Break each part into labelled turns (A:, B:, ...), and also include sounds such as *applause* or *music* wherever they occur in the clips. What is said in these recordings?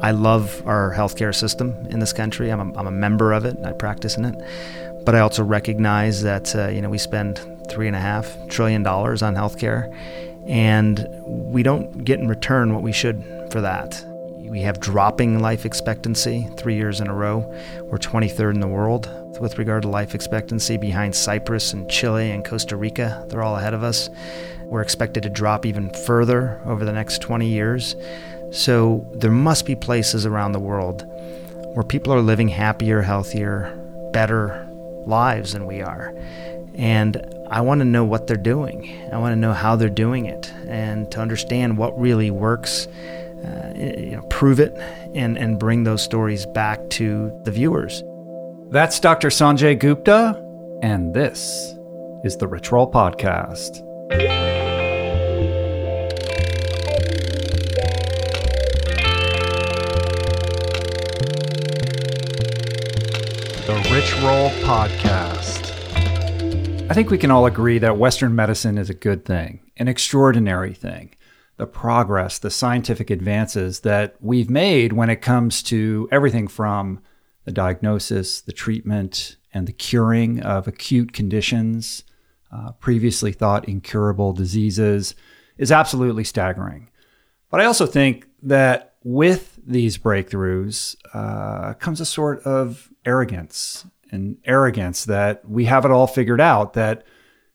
A: I love our healthcare system in this country. I'm a, I'm a member of it. I practice in it, but I also recognize that uh, you know we spend three and a half trillion dollars on healthcare, and we don't get in return what we should for that. We have dropping life expectancy three years in a row. We're 23rd in the world with regard to life expectancy, behind Cyprus and Chile and Costa Rica. They're all ahead of us. We're expected to drop even further over the next 20 years. So there must be places around the world where people are living happier, healthier, better lives than we are. And I want to know what they're doing. I want to know how they're doing it and to understand what really works, uh, you know, prove it, and, and bring those stories back to the viewers.
B: That's Dr. Sanjay Gupta, and this is the Roll Podcast. Rich Roll Podcast. I think we can all agree that Western medicine is a good thing, an extraordinary thing. The progress, the scientific advances that we've made when it comes to everything from the diagnosis, the treatment, and the curing of acute conditions, uh, previously thought incurable diseases, is absolutely staggering. But I also think that with these breakthroughs uh, comes a sort of arrogance and arrogance that we have it all figured out, that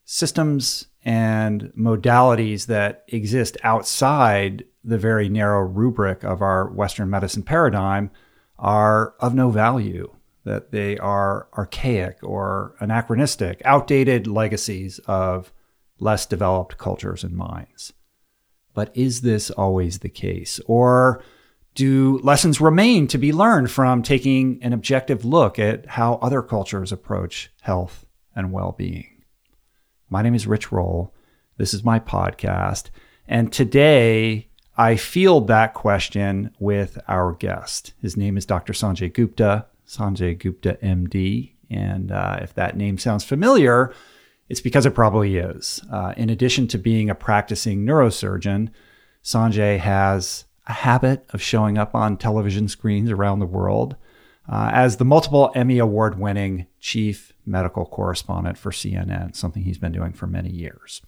B: systems and modalities that exist outside the very narrow rubric of our Western medicine paradigm are of no value, that they are archaic or anachronistic, outdated legacies of less developed cultures and minds. But is this always the case? Or do lessons remain to be learned from taking an objective look at how other cultures approach health and well being? My name is Rich Roll. This is my podcast. And today I field that question with our guest. His name is Dr. Sanjay Gupta, Sanjay Gupta, MD. And uh, if that name sounds familiar, it's because it probably is. Uh, in addition to being a practicing neurosurgeon, Sanjay has a habit of showing up on television screens around the world uh, as the multiple Emmy Award winning chief medical correspondent for CNN, something he's been doing for many years.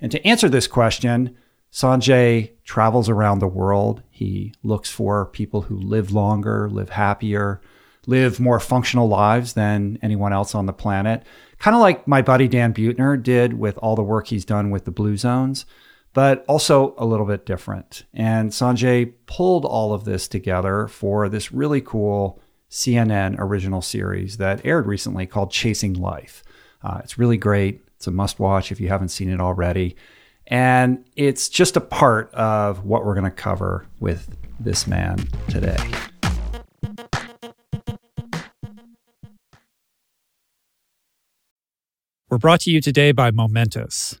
B: And to answer this question, Sanjay travels around the world. He looks for people who live longer, live happier, live more functional lives than anyone else on the planet. Kind of like my buddy Dan Buettner did with all the work he's done with the Blue Zones, but also a little bit different. And Sanjay pulled all of this together for this really cool CNN original series that aired recently called Chasing Life. Uh, it's really great. It's a must watch if you haven't seen it already. And it's just a part of what we're going to cover with this man today.
C: We're brought to you today by Momentous.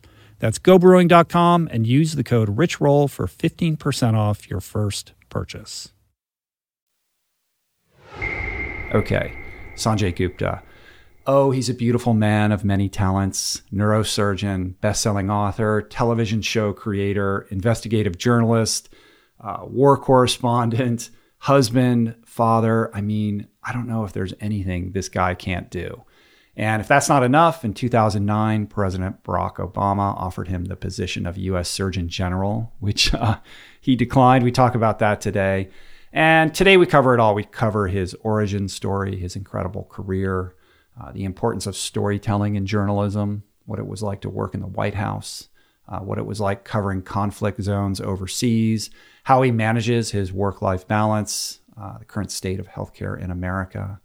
B: That's gobrewing.com and use the code RICHROLL for 15% off your first purchase.
D: Okay, Sanjay Gupta. Oh, he's a beautiful man of many talents neurosurgeon, best selling author, television show creator, investigative journalist uh, war correspondent, husband, father. I mean, I don't know if there's anything this guy can't do. And if that's not enough, in 2009, President Barack Obama offered him the position of U.S. Surgeon General, which uh, he declined. We talk about that today. And today we cover it all. We cover his origin story, his incredible career, uh, the importance of storytelling in journalism, what it was like to work in the White House, uh, what it was like covering conflict zones overseas, how he manages his work life balance, uh, the current state of healthcare in America,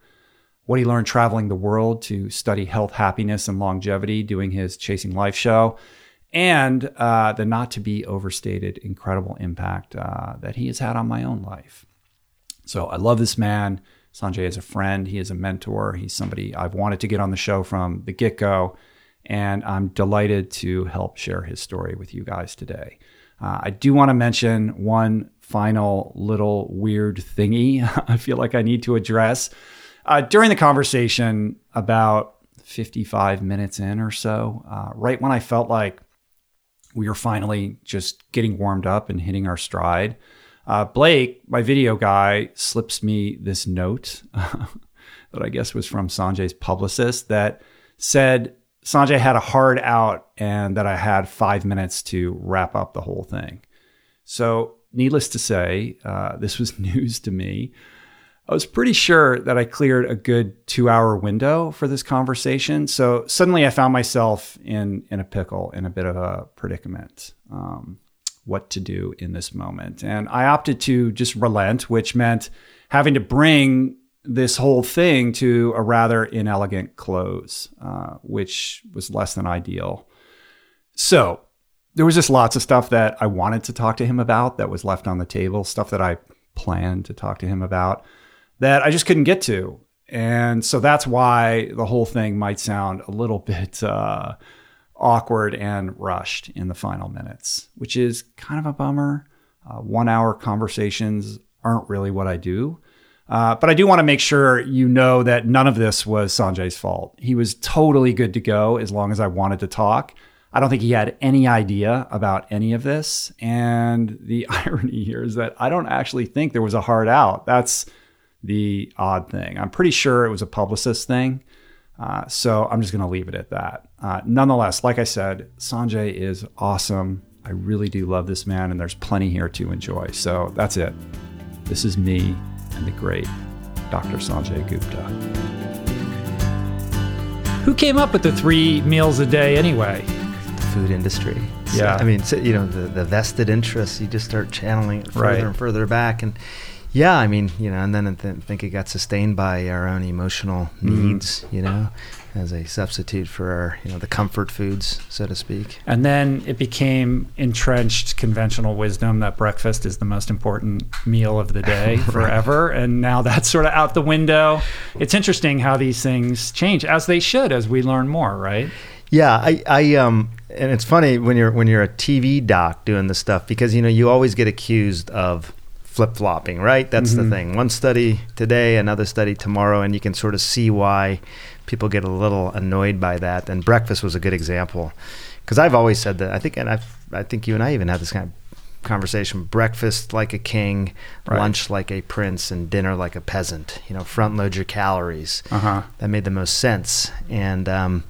D: what he learned traveling the world to study health, happiness, and longevity, doing his Chasing Life show, and uh, the not to be overstated incredible impact uh, that he has had on my own life. So I love this man. Sanjay is a friend, he is a mentor, he's somebody I've wanted to get on the show from the get go. And I'm delighted to help share his story with you guys today. Uh, I do want to mention one final little weird thingy *laughs* I feel like I need to address. Uh, during the conversation, about 55 minutes in or so, uh, right when I felt like
B: we were finally just getting warmed up and hitting our stride. Uh, Blake, my video guy, slips me this note *laughs* that I guess was from Sanjay's publicist that said Sanjay had a hard out and that I had five minutes to wrap up the whole thing. So, needless to say, uh, this was *laughs* news to me. I was pretty sure that I cleared a good two hour window for this conversation. So suddenly I found myself in, in a pickle, in a bit of a predicament. Um, what to do in this moment. And I opted to just relent, which meant having to bring this whole thing to a rather inelegant close, uh, which was less than ideal. So there was just lots of stuff that I wanted to talk to him about that was left on the table, stuff that I planned to talk to him about that I just couldn't get to. And so that's why the whole thing might sound a little *laughs* bit uh, awkward and rushed in the final minutes, which is kind of a bummer. Uh, one hour conversations aren't really what I do. Uh, but I do want to make sure you know that none of this was Sanjay's fault. He was totally good to go as long as I wanted to talk. I don't think he had any idea about any of this. And the *laughs* irony here is that I don't actually think there was a hard out. That's the odd thing. I'm pretty sure it was a publicist thing. Uh, so I'm just going to leave it at that. Uh, nonetheless, like I said, Sanjay is awesome. I really do love this man, and there's plenty here to enjoy. So that's it. This is me and the great Dr. Sanjay Gupta.
E: Who came up with the three meals a day anyway?
A: The food industry. So,
B: Yeah.
A: I mean, so, you know, the, the vested interests, you just start channeling it further
B: Right.
A: and further back. And yeah, I mean, you know, and then I th- think it got sustained by our own emotional
B: Mm-hmm.
A: needs, you know, as a substitute for our, you know, the comfort foods, so to speak.
E: And then it became entrenched conventional wisdom that breakfast is the most important meal of the *laughs* day forever. And now that's sort of out the window. It's interesting how these things change, as they should, as we learn more, right?
A: Yeah, I, I, um, and it's funny when you're when you're a TV doc doing this stuff because you know you always get accused of flip flopping, right? That's
B: Mm-hmm.
A: the thing. One study today, another study tomorrow, and you can sort of see why people get a little annoyed by that. And breakfast was a good example because I've always said that. I think, and I, I think you and I even had this kind of conversation: breakfast like a king,
B: Right.
A: lunch like a prince, and dinner like a peasant. You know, front load your calories
B: Uh huh.
A: that made the most sense. And um,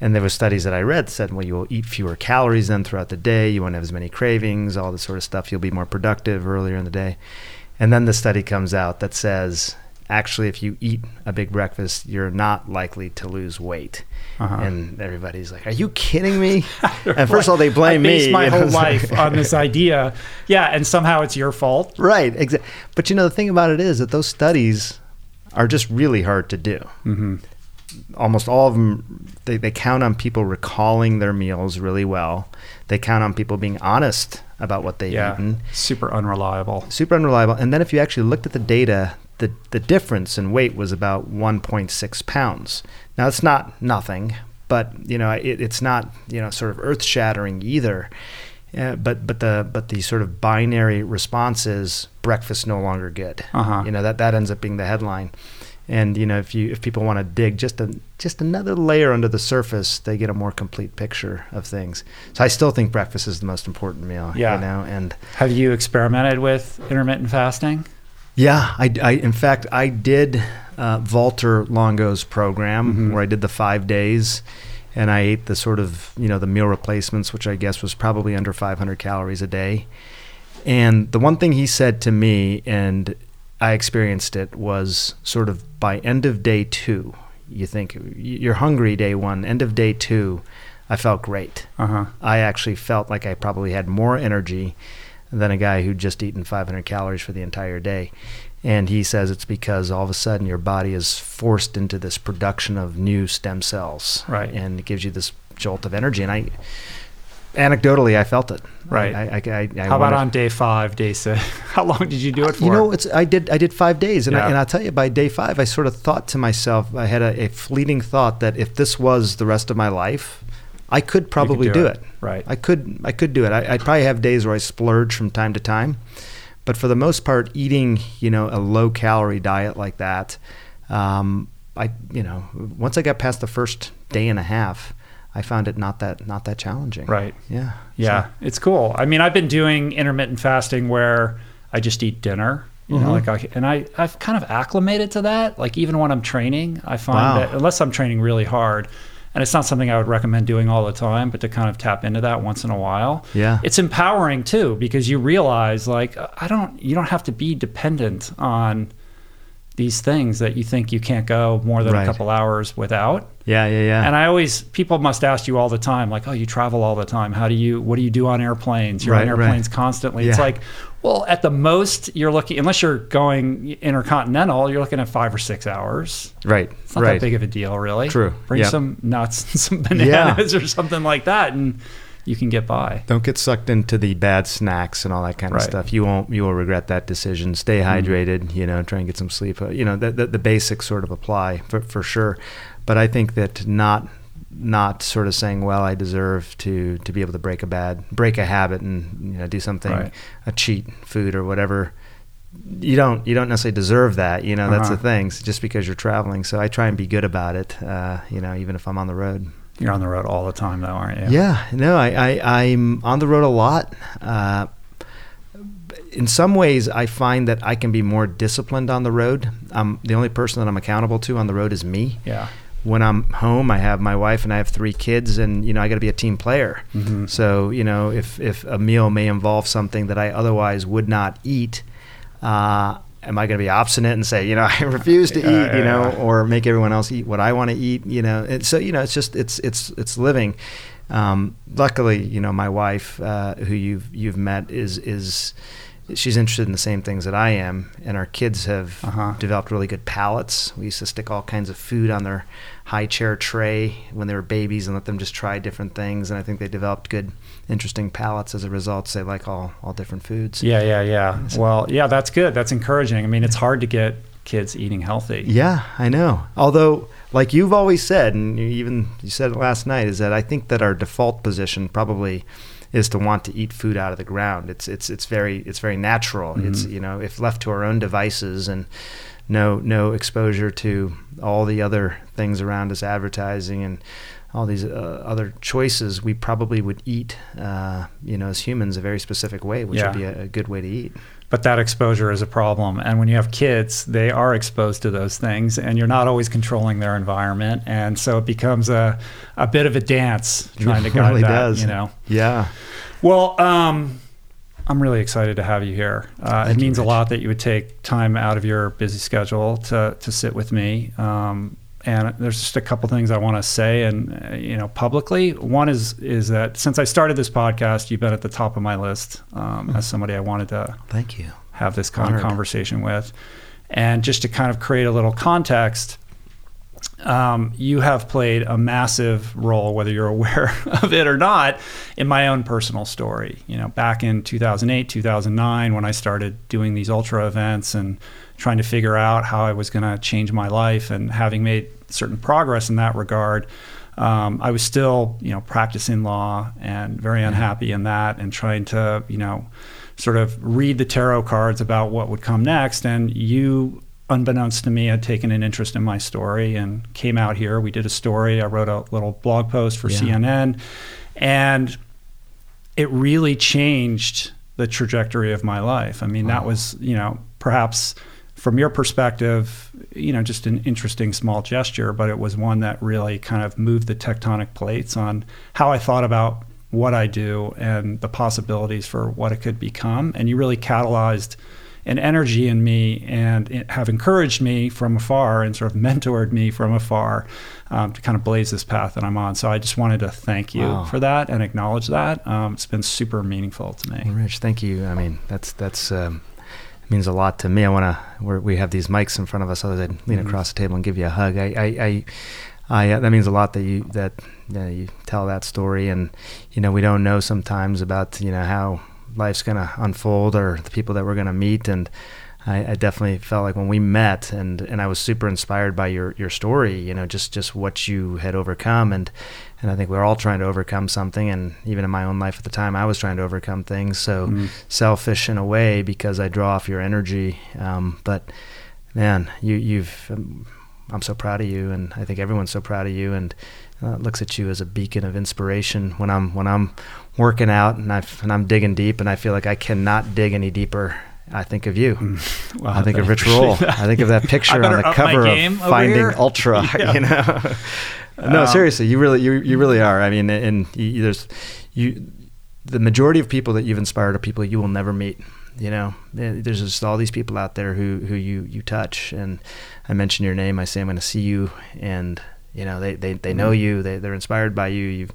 A: and there were studies that I read that said, well, you will eat fewer calories then throughout the day. You won't have as many cravings, all this sort of stuff. You'll be more productive earlier in the day. And then the study comes out that says, actually, if you eat a big breakfast, you're not likely to lose weight.
B: Uh-huh.
A: And everybody's like, "Are you kidding me?" *laughs* and first of all, they blame
E: I
A: me.
E: based my whole life on this *laughs* idea. Yeah, and somehow it's your fault.
A: Right, exactly. But you know, the thing about it is that those studies are just really hard to do.
B: Mm-hmm.
A: Almost all of them, they, they count on people recalling their meals really well. They count on people being honest about what they've
E: Yeah,
A: eaten.
E: super unreliable.
A: Super unreliable. And then if you actually looked at the data, the, the difference in weight was about 1.6 pounds. Now, it's not nothing, but you know, it, it's not you know sort of earth shattering either. Uh, but but the but the sort of binary response is breakfast no longer good.
B: Uh-huh.
A: You know that that ends up being the headline. And you know if you if people want to dig just a just another layer under the surface, they get a more complete picture of things. So I still think breakfast is the most important meal.
E: Yeah.
A: You know, and
E: Have you experimented with intermittent fasting?
A: yeah, I, I in fact I did uh, Valter Longo's program
B: Mhm.
A: where I did the five days, and I ate the sort of you know the meal replacements, which I guess was probably under 500 calories a day. And the one thing he said to me, and I experienced it, was sort of by end of day two, you think you're hungry day one, end of day two, I felt great.
B: Uh huh.
A: I actually felt like I probably had more energy than a guy who'd just eaten 500 calories for the entire day. And he says it's because all of a sudden your body is forced into this production of new stem cells.
E: Right.
A: And it gives you this jolt of energy. And I, anecdotally, I felt it.
E: Right.
A: I, I, I, I
E: How about on day five, day six? *laughs* How long did you do it for?
A: you know, it's I did I did five days, and
E: Yeah.
A: I, and I'll tell you, by day five, I sort of thought to myself, I had a, a fleeting thought that if this was the rest of my life, I could probably
E: do
A: do,
E: it.
A: it.
E: Right.
A: I could I could do it. I, I'd probably have days where I splurge from time to time, but for the most part, eating you know a low calorie diet like that, um, I you know once I got past the first day and a half, I found it not that not that challenging.
B: Right.
A: Yeah.
B: Yeah.
A: So-
B: It's cool. I mean, I've been doing intermittent fasting where I just eat dinner. You know,
A: Mhm.
B: like I, and I, I've kind of acclimated to that. Like even when I'm training, I find
A: Wow.
B: that unless I'm training really hard, and it's not something I would recommend doing all the time, but to kind of tap into that once in a while,
A: Yeah.
B: it's empowering too because you realize like I don't, you don't have to be dependent on these things that you think you can't go more than a couple hours without.
A: Yeah. Yeah. Yeah.
B: And I always, people must ask you all the time, like, oh, you travel all the time. How do you, what do you do on airplanes? You're on
A: Right, right.
B: airplanes constantly. It's like, well, at the most, you're looking, unless you're going intercontinental, you're looking at five or six hours.
A: right.
B: It's not
A: right.
B: that big of a deal, really.
A: True.
B: Bring
A: Yeah.
B: some nuts and some bananas *laughs* or something like that, and you can get by.
A: Don't get sucked into the bad snacks and all that kind of
B: Right.
A: stuff. You won't. You will regret that decision. Stay hydrated. You know, try and get some sleep. Uh, You know, the, the, the basics sort of apply for, for sure. But I think that not not sort of saying, well, I deserve to to be able to break a bad break a habit and you know do something
B: Right.
A: a cheat food or whatever. You don't you don't necessarily deserve that. You know, that's
B: Uh-huh.
A: the thing. It's just because you're traveling. So I try and be good about it. Uh, you know, even if I'm on the road.
B: You're on the road all the time, though, aren't you?
A: Yeah, no, I, I I'm on the road a lot. Uh, in some ways, I find that I can be more disciplined on the road. I'm the only person that I'm accountable to on the road is me.
B: Yeah.
A: When I'm home, I have my wife and I have three kids, and you know I got to be a team player.
B: Mhm.
A: So you know, if if a meal may involve something that I otherwise would not eat, uh, am I going to be obstinate and say, you know, *laughs* I refuse to eat, you know, or make everyone else eat what I want to eat, you know? And so you know, it's just it's it's it's living. Um, luckily, you know, my wife, uh, who you've you've met, is is she's interested in the same things that I am, and our kids have
B: Uh-huh.
A: developed really good palates. We used to stick all kinds of food on their high chair tray when they were babies and let them just try different things, and I think they developed good, interesting palates as a result. They like all all different foods.
B: Yeah, yeah, yeah. Well, yeah, that's good. That's encouraging. I mean, it's hard to get kids eating healthy.
A: Yeah, I know. Although, like you've always said, and you even you said it last night, is that I think that our default position probably is to want to eat food out of the ground. It's it's it's very it's very natural. Mm-hmm. It's you know if left to our own devices and no no exposure to all the other things around us, advertising and all these uh, other choices, we probably would eat, uh, you know, as humans, a very specific way, which
B: Yeah.
A: would be a, a good way to eat.
B: But that exposure is a problem. And when you have kids, they are exposed to those things, and you're not always controlling their environment. And so it becomes a, a bit of a dance trying to
A: It
B: guide
A: really
B: that,
A: does.
B: you know.
A: Yeah.
B: Well, um, I'm really excited to have you here. Uh, it
A: Thank you,
B: means a lot that you would take time out of your busy schedule to, to sit with me. Um, and there's just a couple things I want to say, and uh, you know, publicly. One is is that since I started this podcast, you've been at the top of my list um, as somebody I wanted to
A: Thank you.
B: have this kind
A: Honored.
B: of conversation with. And just to kind of create a little context, um, you have played a massive role, whether you're aware *laughs* of it or not, in my own personal story. You know, back in 2008, 2009, when I started doing these ultra events and trying to figure out how I was going to change my life and having made certain progress in that regard. Um, I was still, you know, practicing law and very unhappy in that, and trying to, you know, sort of read the tarot cards about what would come next. And you, unbeknownst to me, had taken an interest in my story and came out here. We did a story. I wrote a little blog post for
A: Yeah.
B: CNN, and it really changed the trajectory of my life. I mean, that was, you know, perhaps from your perspective, you know, just an interesting small gesture, but it was one that really kind of moved the tectonic plates on how I thought about what I do and the possibilities for what it could become. And you really catalyzed an energy in me and have encouraged me from afar and sort of *laughs* mentored me from afar um, to kind of blaze this path that I'm on. So I just wanted to thank you
A: Wow.
B: for that and acknowledge that. Um, it's been super meaningful to me.
A: Rich, thank you. I mean, that's that's um, means a lot to me. I want to. We have these mics in front of us. Other than lean
B: Mhm.
A: across the table and give you a hug. I, I, I, I uh, that means a lot that you that you, know, you tell that story. And you know, we don't know sometimes about you know how life's going to unfold or the people that we're going to meet. And I, I definitely felt like when we met, and and I was super inspired by your your story. You know, just just what you had overcome and. And I think we're all trying to overcome something. And even in my own life at the time, I was trying to overcome things. So
B: Mm.
A: selfish in a way because I draw off your energy. Um, but man, you, you've, um, I'm so proud of you, and I think everyone's so proud of you. And uh, looks at you as a beacon of inspiration when I'm when I'm working out and I and I'm digging deep and I feel like I cannot dig any deeper. I think of you.
D: Mm. Well,
A: I think of Rich. Roll. I think of that *laughs* picture on the cover of Finding
B: here.
A: Ultra. *laughs*
B: Yeah.
A: You know. *laughs* no,
B: Um,
A: seriously, you really you you really are. I mean, and you, there's you the majority of people that you've inspired are people you will never meet. You know, Eh, there's just all these people out there who who you you touch. And I mention your name. I say I'm going to see you, and you know they they, they know
B: Mm-hmm.
A: you. They they're inspired by you. You've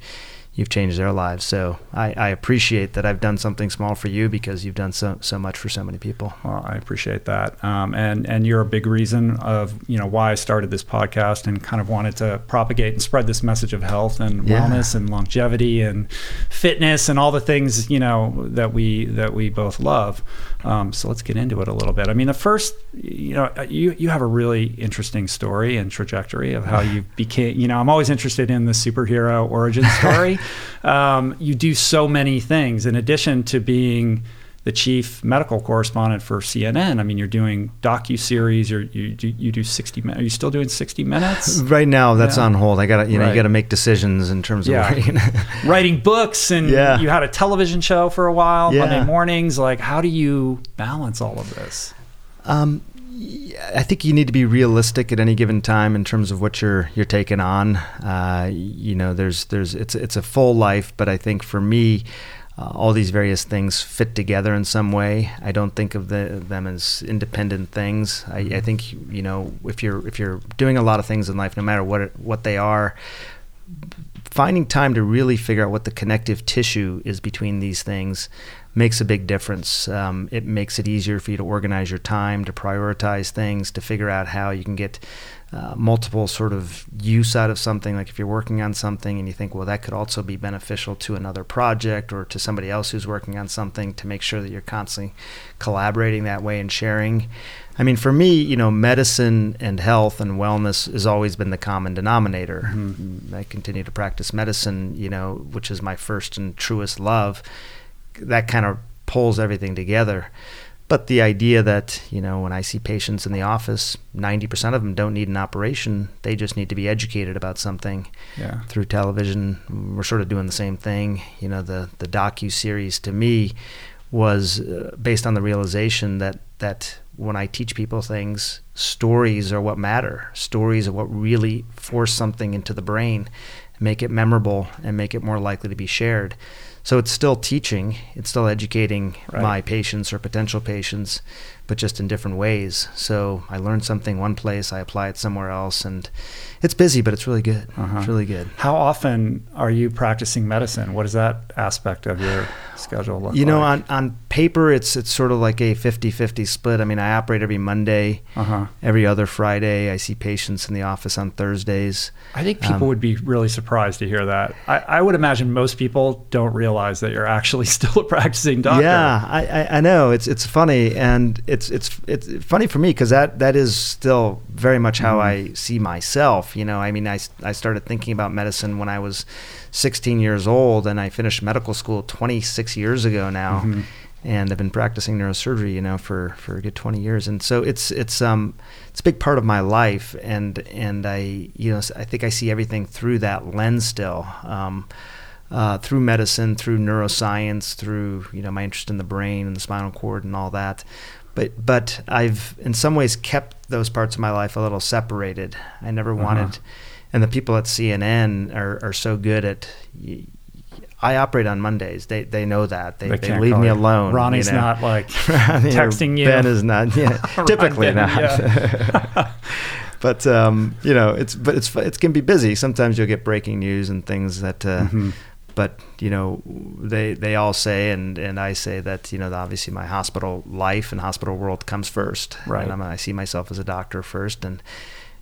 A: you've changed their lives. So I, I appreciate that I've done something small for you because you've done so so much for so many people.
B: Well, I appreciate that, um, and and you're a big reason of you know why I started this podcast and kind of wanted to propagate and spread this message of health and
A: Yeah.
B: wellness and longevity and fitness and all the things you know that we that we both love. Um, so let's get into it a little bit. I mean, the first, you know, you you have a really interesting story and trajectory of how you *sighs* became. You know, I'm always interested in the superhero origin story. *laughs* um, you do so many things in addition to being the chief medical correspondent for CNN. I mean, you're doing docu series. You you do you do 60 minutes. Are you still doing 60 minutes? *sighs*
A: Right now, that's
B: Yeah.
A: on hold. I got to you know
B: Right.
A: you got to make decisions in terms of
B: Yeah.
A: know. *laughs*
B: Writing books, and
A: Yeah.
B: you had a television show for a while. Monday mornings. Like, how do you balance all of this?
A: Um, I think you need to be realistic at any given time in terms of what you're you're taking on. Uh, you know, there's there's it's it's a full life, but I think for me, uh, all these various things fit together in some way. I don't think of the, them as independent things. I, I think you know if you're if you're doing a lot of things in life, no matter what it, what they are, finding time to really figure out what the connective tissue is between these things makes a big difference. Um, it makes it easier for you to organize your time, to prioritize things, to figure out how you can get uh, multiple sort of use out of something. Like if you're working on something and you think, well, that could also be beneficial to another project or to somebody else who's working on something, to make sure that you're constantly collaborating that way and sharing. I mean, for me, you know, medicine and health and wellness has always been the common denominator. I continue to practice medicine, you know, which is my first and truest love. That kind of pulls everything together. But the idea that, you know, when I see patients in the office, 90% of them don't need an operation. They just need to be educated about something
B: Yeah.
A: through television. We're sort of doing the same thing. You know, the the docu series to me was uh, based on the realization that that when I teach people things, stories are what matter. Stories are what really force something into the brain, make it memorable, and make it more likely to be shared. So it's still teaching, it's still educating
B: Right.
A: my patients or potential patients, but just in different ways. So I learn something one place, I apply it somewhere else, and it's busy, but it's really good.
B: Uh-huh.
A: It's really good.
B: How often are you practicing medicine? What does that aspect of your schedule look
A: You know,
B: like?
A: on, on paper, it's it's sort of like a 50-50 split. I mean, I operate every Monday,
B: uh-huh.
A: every other Friday. I see patients in the office on Thursdays.
B: I think people
A: Um,
B: would be really surprised to hear that. I, I would imagine most people don't realize that you're actually *laughs* still a practicing doctor.
A: Yeah, I, I, I know it's it's funny, and it's it's it's it's funny for me because that that is still very much how
B: Mm-hmm.
A: I see myself. You know, I mean, I I started thinking about medicine when I was 16 years old, and I finished medical school 26 years ago now.
B: Mhm.
A: And I've been practicing neurosurgery, you know, for, for a good 20 years, and so it's it's um it's a big part of my life, and and I you know I think I see everything through that lens still. Um, uh, through medicine, through neuroscience, through you know my interest in the brain and the spinal cord and all that. But but I've in some ways kept those parts of my life a little separated. I never
B: Uh-huh.
A: wanted, and the people at CNN are, are so good at. I operate on Mondays. They they know that. They,
B: They
A: they, leave me
B: you.
A: alone.
B: Ronnie's
A: you know.
B: not like *laughs* texting you.
A: Ben is not. Yeah, *laughs* *laughs* typically not.
B: yeah.
A: but um, you know, it's but it's it can be busy. Sometimes you'll get breaking news and things that. Uh,
B: Mhm.
A: But you know, they they all say, and and I say that you know, obviously my hospital life and hospital world comes first.
B: Right.
A: And I'm, I see myself as a doctor first, and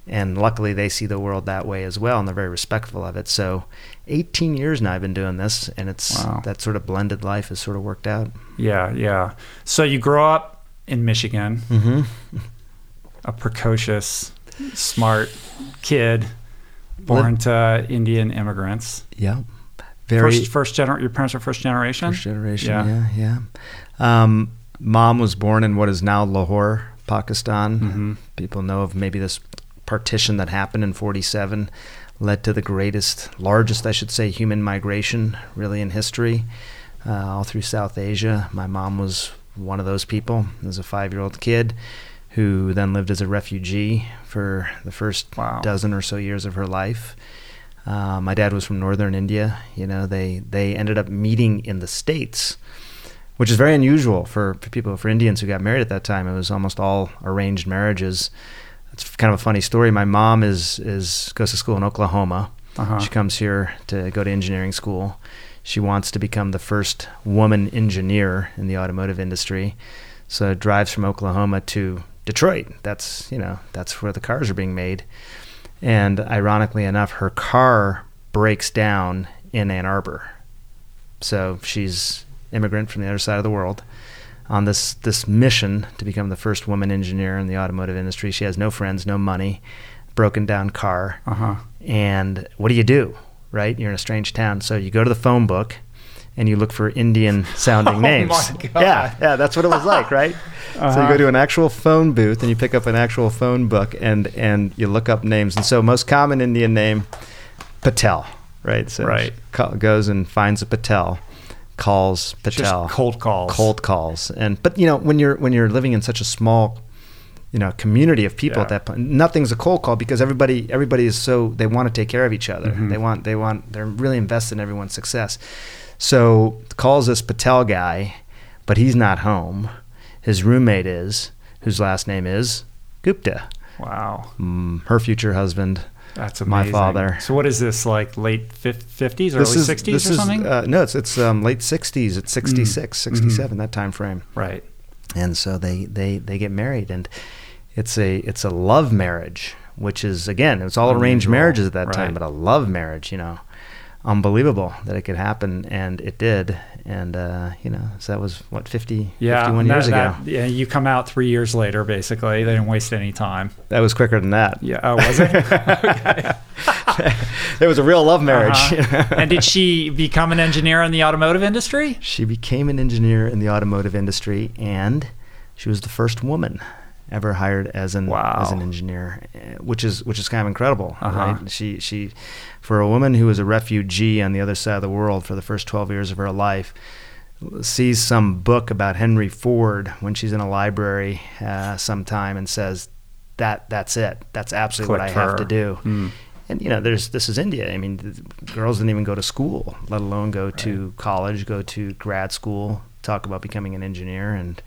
A: and luckily they see the world that way as well, and they're very respectful of it. So, 18 years now I've been doing this, and it's
B: Wow.
A: that sort of blended life has sort of worked out.
B: Yeah, yeah. So you grow up in Michigan,
A: Mm-hmm.
B: a precocious, smart kid, born to Indian immigrants.
A: Yeah. Very
B: first, first gener- Your parents are first generation.
A: First generation,
B: Yeah.
A: yeah, yeah. Um, mom was born in what is now Lahore, Pakistan.
B: Mhm.
A: People know of maybe this partition that happened in 47. led to the greatest, largest, I should say, human migration really in history, uh, all through South Asia. My mom was one of those people as a five year old kid who then lived as a refugee for the first
D: Wow.
A: dozen or so years of her life. Uh, my dad was from northern India. You know, they they ended up meeting in the states, which is very unusual for, for people for Indians who got married at that time. It was almost all arranged marriages. It's kind of a funny story. My mom is is goes to school in Oklahoma.
D: Uh-huh.
A: She comes here to go to engineering school. She wants to become the first woman engineer in the automotive industry. So drives from Oklahoma to Detroit. That's you know that's where the cars are being made. And ironically enough, her car breaks down in Ann Arbor. So she's immigrant from the other side of the world on this this mission to become the first woman engineer in the automotive industry. She has no friends, no money, broken down car.
D: Uh huh.
A: And what do you do? Right? You're in a strange town. So you go to the phone book and you look for Indian sounding *laughs*
D: Oh
A: names. Yeah, yeah, that's what it was like, right? *laughs* So you
D: Uh-huh.
A: go to an actual phone booth and you pick up an actual phone book and and you look up names. And so most common Indian name Patel, right? So
D: Right.
A: goes and finds a Patel, calls Patel
D: Just cold calls.
A: cold calls and but you know when you're when you're living in such a small you know community of people at that point nothing's a cold call because everybody everybody is so they want to take care of each other
D: Mhm.
A: they want they want they're really invested in everyone's success so calls this patel guy but he's not home his roommate is whose last name is gupta
D: Wow.
A: mm, her future husband
D: That's amazing.
A: My father.
D: So what is this like late fif- 50s, early 60s
A: this
D: or something?
A: uh, no it's it's um, late 60s it's 66
D: Mm.
A: 67 that time frame
D: right.
A: and so they they they get married and it's a it's a love marriage which is again it's all arranged
D: Unusual,
A: marriages at that time but a love marriage you know unbelievable that it could happen and it did and uh, you know so that was what 50
D: Yeah.
A: 51
D: that-
A: years ago
D: that- yeah. You come out three years later, basically. They didn't waste any time.
A: that was quicker than that
D: Yeah. Oh, was it? *laughs* okay.
A: it was a real love marriage
D: Uh-huh. *laughs* and did she become an engineer in the automotive industry?
A: She became an engineer in the automotive industry, and she was the first woman ever hired as an
D: Wow.
A: as an engineer, eh, which is which is kind of incredible,
D: Uh-huh.
A: right? She she, for a woman who was a refugee on the other side of the world for the first twelve years of her life, sees some book about Henry Ford when she's in a library uh, sometime and says, "That that's it. That's absolutely what I
D: Clicked
A: have to do."
D: Hmm.
A: and you know there's this is india i mean girls didn't even go to school let alone go to college go to grad school talk about becoming an engineer and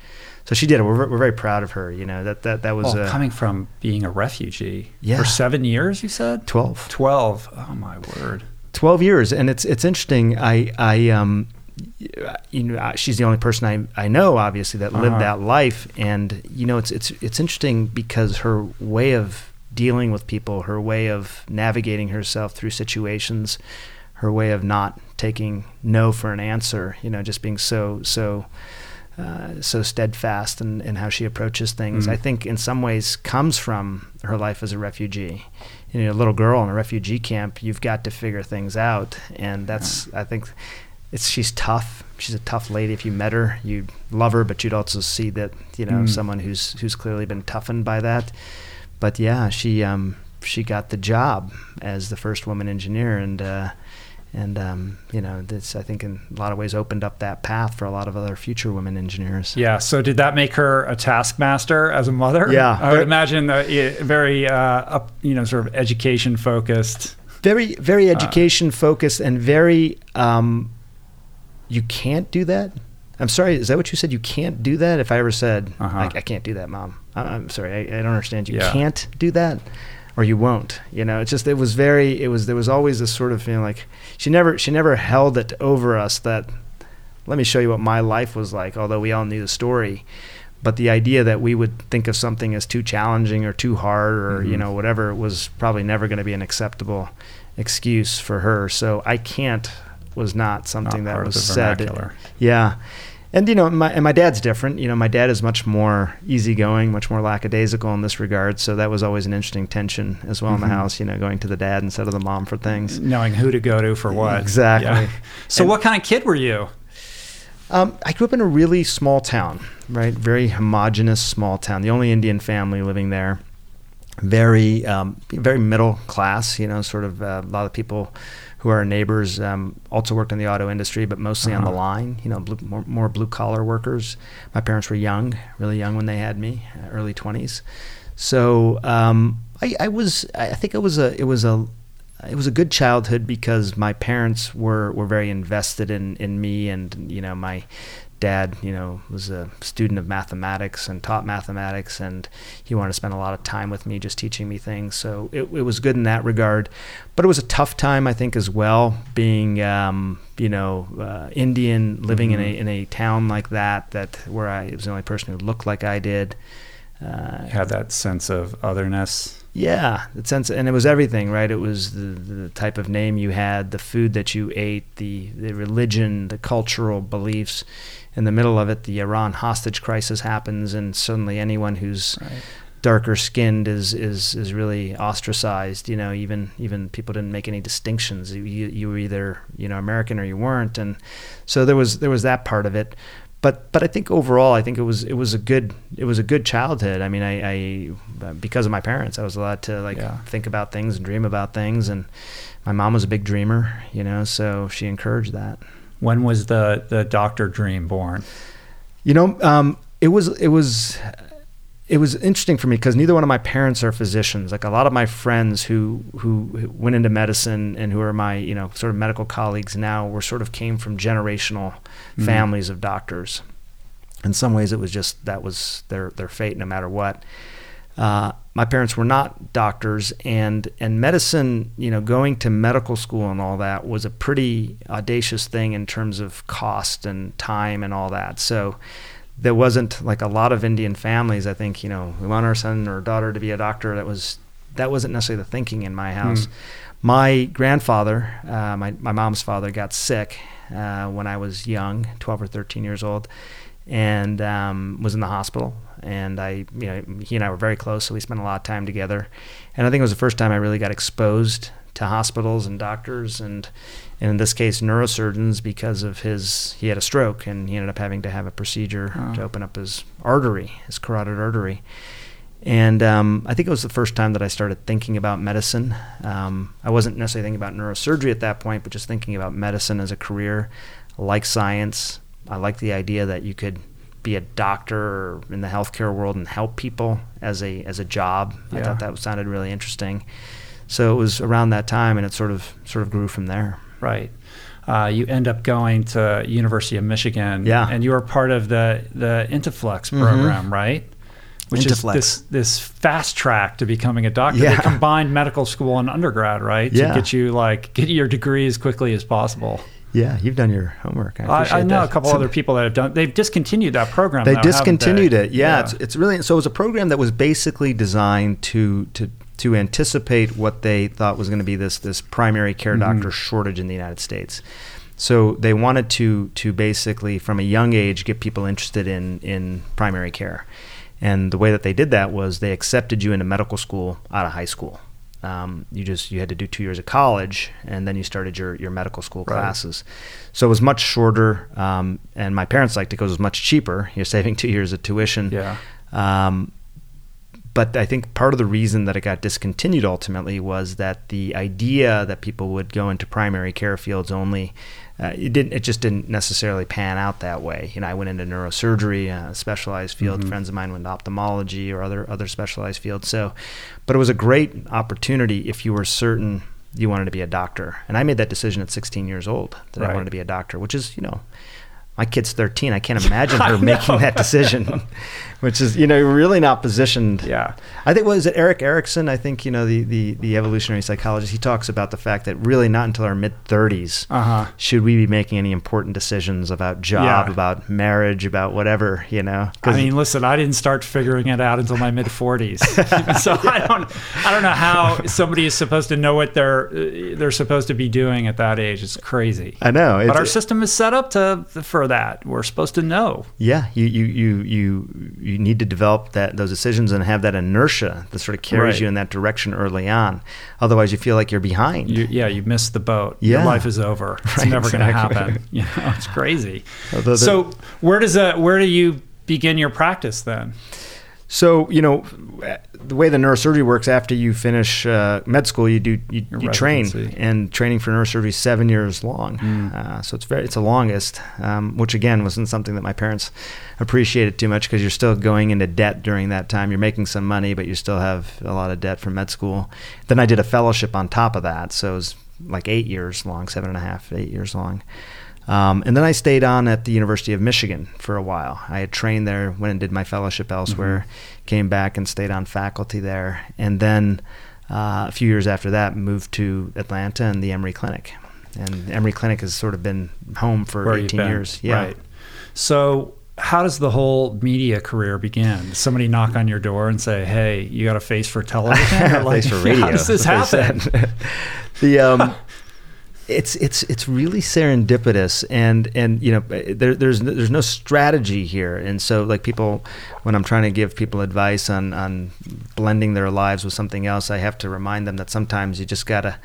A: so she did it we're, we're very proud of her you know that that that was uh,
D: coming from being a refugee
A: Yeah.
D: for seven years, you said?
A: 12
D: 12. Oh, my word.
A: 12 years and it's it's interesting i i um you know she's the only person i i know obviously that lived
D: Uh-huh.
A: that life and you know it's it's it's interesting because her way of dealing with people her way of navigating herself through situations her way of not taking no for an answer you know just being so so uh, so steadfast in, in how she approaches things,
D: Mm.
A: I think in some ways comes from her life as a refugee. You know, a little girl in a refugee camp, you've got to figure things out, and that's I think it's she's tough. She's a tough lady. If you met her, you'd love her, but you'd also see that you know
D: Mm.
A: someone who's who's clearly been toughened by that. But yeah, she um, she got the job as the first woman engineer, and uh, and um, you know this I think in a lot of ways opened up that path for a lot of other future women engineers.
D: Yeah. So did that make her a taskmaster as a mother?
A: Yeah.
D: I would imagine that very, uh, up, you know, sort of education focused.
A: very very
D: Uh,
A: education focused and very um, you can't do that i'm sorry is that what you said you can't do that if i ever said
D: Uh-huh.
A: I, I can't do that mom I, i'm sorry I, I don't understand you
D: Yeah.
A: can't do that or you won't you know? It's just it was very it was there was always this sort of feeling like she never she never held it over us that let me show you what my life was like although we all knew the story. But the idea that we would think of something as too challenging or too hard or you
D: Mhm.
A: know whatever was probably never going to be an acceptable excuse for her. So i can't was not something
D: Not
A: that was said. yeah and you know my and my dad's different you know my dad is much more easygoing much more lackadaisical in this regard so that was always an interesting tension as well in
D: Mhm.
A: the house you know going to the dad instead of the mom for things
D: Knowing who to go to for what.
A: Exactly.
D: So,
A: And-
D: what kind of kid were you?
A: Um, I grew up in a really small town, right? Very homogenous small town. The only Indian family living there. very um, very middle class. You know, sort of uh, a lot of people who are our neighbors um, also worked in the auto industry, but mostly uh-huh. on the uh-huh. line. You know, blue, more, more blue collar workers. My parents were young, really young when they had me, uh, early twenties. So um, I, I was, I think it was a, it was a, it was a good childhood because my parents were, were very invested in, in me and you know my dad, you know, was a student of mathematics and taught mathematics, and he wanted to spend a lot of time with me, just teaching me things. So it, it was good in that regard. But it was a tough time, I think, as well, being, um, you know, uh, Indian, living mm-hmm. in a in a town like that, that where I was the only person who looked like I did.
D: Uh, had that sense of otherness.
A: Yeah, the sense, and it was everything, right? It was the, the type of name you had, the food that you ate, the the religion, the cultural beliefs in the middle of it, the Iran hostage crisis happens, and suddenly anyone who's right. darker skinned is, is is really ostracized. You know, even even people didn't make any distinctions. You, you were either you know American or you weren't, and so there was there was that part of it. But but I think overall, I think it was it was a good it was a good childhood. I mean, I, I uh, because of my parents, I was allowed to like yeah. think about things and dream about things, and my mom was a big dreamer, you know, so she encouraged that.
D: When was the the doctor dream born?
A: You know, um, it was it was it was interesting for me because neither one of my parents are physicians. Like a lot of my friends who who went into medicine and who are my you know sort of medical colleagues now were sort of came from generational mm-hmm. families of doctors. In some ways, it was just that was their their fate, no matter what. Uh, my parents were not doctors, and and medicine, you know, going to medical school and all that was a pretty audacious thing in terms of cost and time and all that. So there wasn't like a lot of Indian families. I think you know we want our son or daughter to be a doctor. That was that wasn't necessarily the thinking in my house. Mm. My grandfather, uh, my my mom's father, got sick uh, when I was young, twelve or thirteen years old, and um, was in the hospital and I, you know, he and I were very close, so we spent a lot of time together. And I think it was the first time I really got exposed to hospitals and doctors, and, and in this case, neurosurgeons, because of his he had a stroke and he ended up having to have a procedure oh. to open up his artery, his carotid artery. And um, I think it was the first time that I started thinking about medicine. Um, I wasn't necessarily thinking about neurosurgery at that point, but just thinking about medicine as a career. I like science. I like the idea that you could be a doctor in the healthcare world and help people as a as a job. Yeah. I thought that sounded really interesting. So it was around that time, and it sort of sort of grew from there.
D: Right. Uh, you end up going to University of Michigan.
A: Yeah.
D: And you were part of the the Inteflex mm-hmm. program, mm-hmm. right? Which Inteflex. is this this fast track to becoming a doctor. Yeah. They combined medical school and undergrad, right?
A: Yeah.
D: To get you like get your degree as quickly as possible.
A: Yeah, you've done your homework. I,
D: I, I know that. a couple so other people that have done. They've discontinued that program.
A: They
D: though,
A: discontinued they? it. Yeah, yeah, It's, it's really so. It was a program that was basically designed to to to anticipate what they thought was going to be this this primary care mm-hmm. doctor shortage in the United States. So they wanted to to basically from a young age get people interested in in primary care. And the way that they did that was they accepted you into medical school out of high school. Um, you just you had to do two years of college and then you started your, your medical school right. classes. So it was much shorter um, and my parents liked it because it was much cheaper. *laughs* You're saving two years of tuition.
D: Yeah.
A: Um, but I think part of the reason that it got discontinued ultimately was that the idea that people would go into primary care fields only uh, it didn't it just didn't necessarily pan out that way you know i went into neurosurgery a specialized field mm-hmm. friends of mine went to ophthalmology or other other specialized fields so but it was a great opportunity if you were certain you wanted to be a doctor and i made that decision at 16 years old that right. i wanted to be a doctor which is you know my kid's 13. I can't *laughs* imagine her making that decision, *laughs* which is, you know, really not positioned.
D: Yeah.
A: I think, was it Erik Erikson? I think, you know, the, the, the evolutionary psychologist, he talks about the fact that really not until our mid 30s uh-huh. should we be making any important decisions about job, yeah. about marriage, about whatever, you know.
D: I mean, listen, I didn't start figuring it out until my mid 40s. *laughs* *laughs* so yeah. I don't, I don't know how somebody is supposed to know what they're, they're supposed to be doing at that age. It's crazy.
A: I know.
D: But our system is set up to, for that. We're supposed to know.
A: Yeah, you you you you you need to develop that those decisions and have that inertia that sort of carries right. you in that direction early on. Otherwise, you feel like you're behind.
D: You, yeah, you missed the boat. Yeah. Your life is over. *laughs* It's right, never exactly. going to happen. *laughs* You know, it's crazy. so where does that? Where do you begin your practice then?
A: So you know, the way the neurosurgery works, after you finish uh, med school, you do you, you train, and training for neurosurgery is seven years long. Mm. Uh, so it's very it's the longest, um, which again wasn't something that my parents appreciated too much because you're still going into debt during that time. You're making some money, but you still have a lot of debt from med school. Then I did a fellowship on top of that, so it was like eight years long, seven and a half, eight years long. Um, and then I stayed on at the University of Michigan for a while. I had trained there, went and did my fellowship elsewhere, mm-hmm. came back and stayed on faculty there. And then uh, a few years after that, moved to Atlanta and the Emory Clinic. And Emory Clinic has sort of been home for
B: Where
A: 18 years. Yeah. Right.
B: So, how does the whole media career begin? somebody knock on your door and say, "Hey, you got a face for television? *laughs* *laughs*
A: Or face for radio."
B: How does this happen? *laughs*
A: the um, it's it's it's really serendipitous and and you know there, there's there's no strategy here and so like people when I'm trying to give people advice on on blending their lives with something else I have to remind them that sometimes you just gotta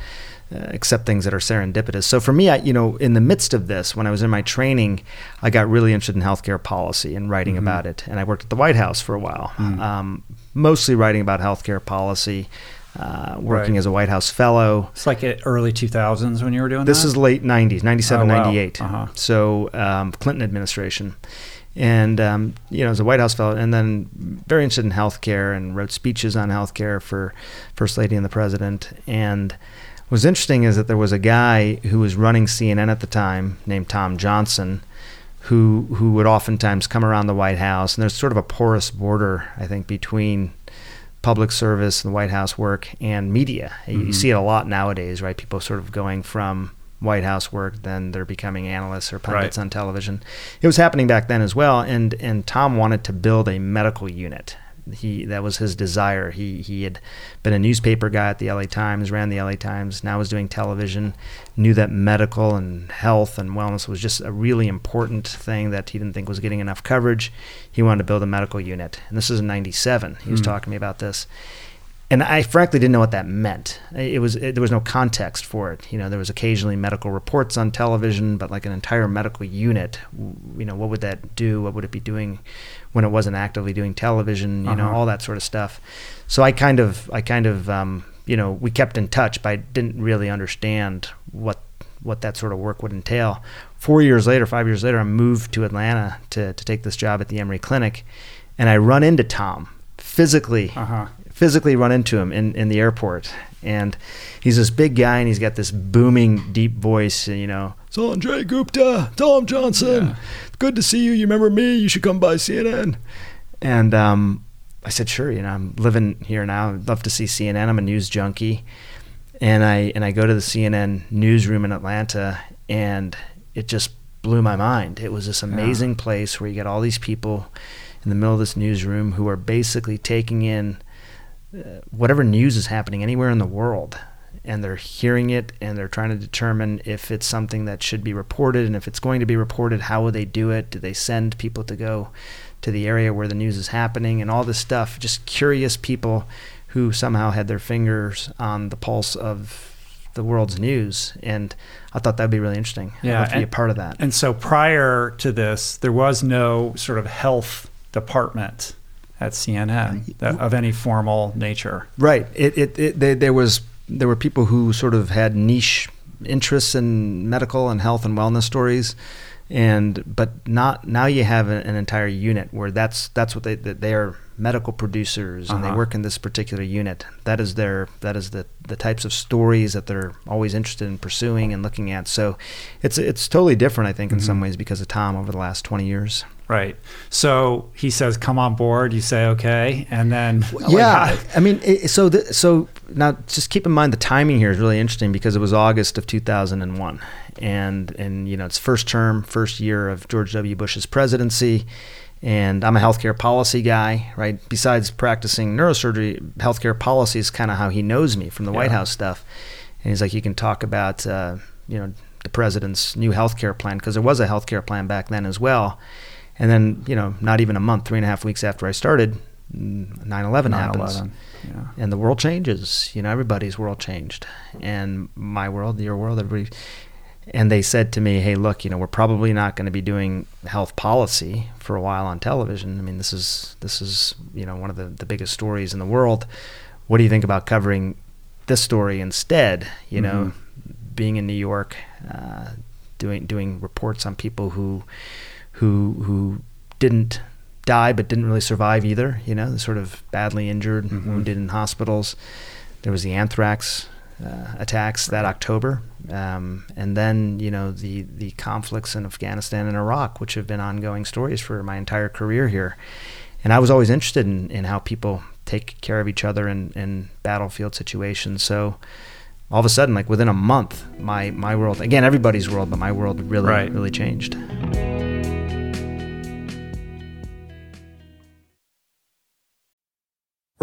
A: uh, accept things that are serendipitous. So for me, I, you know, in the midst of this, when I was in my training, I got really interested in healthcare policy and writing mm-hmm. about it. And I worked at the White House for a while, mm-hmm. um, mostly writing about healthcare policy uh, working right. as a White House fellow.
B: It's like early 2000s when you were doing
A: this
B: that?
A: is late 90s, 97, oh, wow. 98. Uh-huh. So um, Clinton administration. And, um, you know, as a White House fellow, and then very interested in healthcare and wrote speeches on healthcare for First Lady and the President. And what's interesting is that there was a guy who was running CNN at the time named Tom Johnson who who would oftentimes come around the White House, and there's sort of a porous border, I think, between public service, the White House work, and media. Mm-hmm. You see it a lot nowadays, right? People sort of going from White House work, then they're becoming analysts or pundits right. on television. It was happening back then as well, and and Tom wanted to build a medical unit, he that was his desire. He he had been a newspaper guy at the LA Times, ran the LA Times, now was doing television, knew that medical and health and wellness was just a really important thing that he didn't think was getting enough coverage. He wanted to build a medical unit. And this is in 97. He was mm. talking to me about this and I frankly didn't know what that meant. It was it, there was no context for it. You know, there was occasionally medical reports on television, but like an entire medical unit, you know, what would that do? What would it be doing when it wasn't actively doing television? You uh-huh. know, all that sort of stuff. So I kind of I kind of um, you know we kept in touch, but I didn't really understand what what that sort of work would entail. Four years later, five years later, I moved to Atlanta to to take this job at the Emory Clinic, and I run into Tom physically uh-huh physically run into him in, in the airport. And he's this big guy and he's got this booming, deep voice, and you know, Sanjay Gupta, Tom Johnson, yeah. good to see you. You remember me? You should come by CNN. And um, I said, sure, you know, I'm living here now. I'd love to see CNN. I'm a news junkie. And I, and I go to the CNN newsroom in Atlanta and it just blew my mind. It was this amazing yeah. place where you get all these people in the middle of this newsroom who are basically taking in whatever news is happening anywhere in the world and they're hearing it and they're trying to determine if it's something that should be reported and if it's going to be reported how will they do it? Do they send people to go to the area where the news is happening? And all this stuff just curious people who somehow had their fingers on the pulse of the world's news and i thought that'd be really interesting.
B: Yeah
A: I'd to be a part of that.
B: and so prior to this there was no sort of health department at CNN that, of any formal nature.
A: Right. It, it, it they, there was there were people who sort of had niche interests in medical and health and wellness stories, and but not now you have an, an entire unit where that's that's what they they are medical producers and uh-huh. they work in this particular unit. That is their that is the the types of stories that they're always interested in pursuing and looking at. So it's it's totally different, I think, in mm-hmm. some ways because of Tom over the last twenty years.
B: Right. So he says, "Come on board." You say, "Okay," and then
A: yeah. I mean, it, so the, so now just keep in mind the timing here is really interesting because it was August of 2001, and and you know it's first term, first year of George W. Bush's presidency and I'm a healthcare policy guy, right? Besides practicing neurosurgery, healthcare policy is kind of how he knows me from the yeah. White House stuff. And he's like, you can talk about, uh, you know, the president's new healthcare plan because there was a healthcare plan back then as well. And then, you know, not even a month, three and a half weeks after I started, 9/11 happens, yeah. and the world changes. You know, everybody's world changed, and my world, your world, everybody and they said to me, "Hey, look, you know, we're probably not going to be doing health policy for a while on television. I mean, this is this is you know one of the the biggest stories in the world. What do you think about covering this story instead? You mm-hmm. know, being in New York, uh, doing doing reports on people who who who didn't die but didn't really survive either. You know, sort of badly injured, mm-hmm. wounded in hospitals. There was the anthrax uh, attacks that October, um, and then you know the the conflicts in Afghanistan and Iraq, which have been ongoing stories for my entire career here. And I was always interested in, in how people take care of each other in, in battlefield situations. So all of a sudden, like within a month, my my world again, everybody's world, but my world really right. really changed.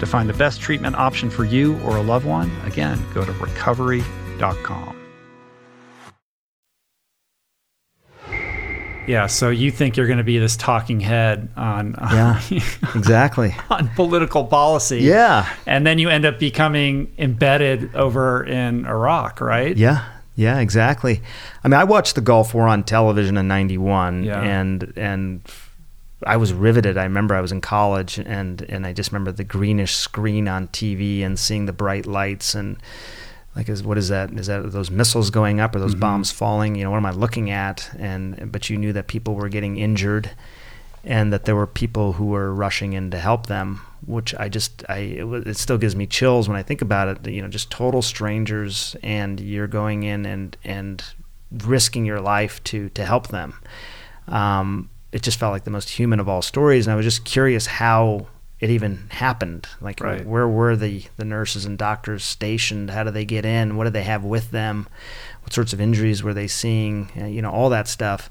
B: To find the best treatment option for you or a loved one, again, go to recovery.com. Yeah, so you think you're going to be this talking head on
A: Yeah, *laughs* exactly.
B: on political policy.
A: Yeah.
B: And then you end up becoming embedded over in Iraq, right?
A: Yeah, yeah, exactly. I mean, I watched the Gulf War on television in '91,
B: Yeah.
A: and and I was riveted. I remember I was in college, and and I just remember the greenish screen on TV and seeing the bright lights and like, is what is that? Is that those missiles going up or those bombs falling? You know, what am I looking at? And but you knew that people were getting injured, and that there were people who were rushing in to help them. Which I just, I it, it still gives me chills when I think about it. You know, just total strangers, and you're going in and and risking your life to to help them. Um, it just felt like the most human of all stories, and I was just curious how it even happened. Like,
B: Right.
A: where were the the nurses and doctors stationed? How did they get in? What did they have with them? What sorts of injuries were they seeing? Uh, you know, all that stuff.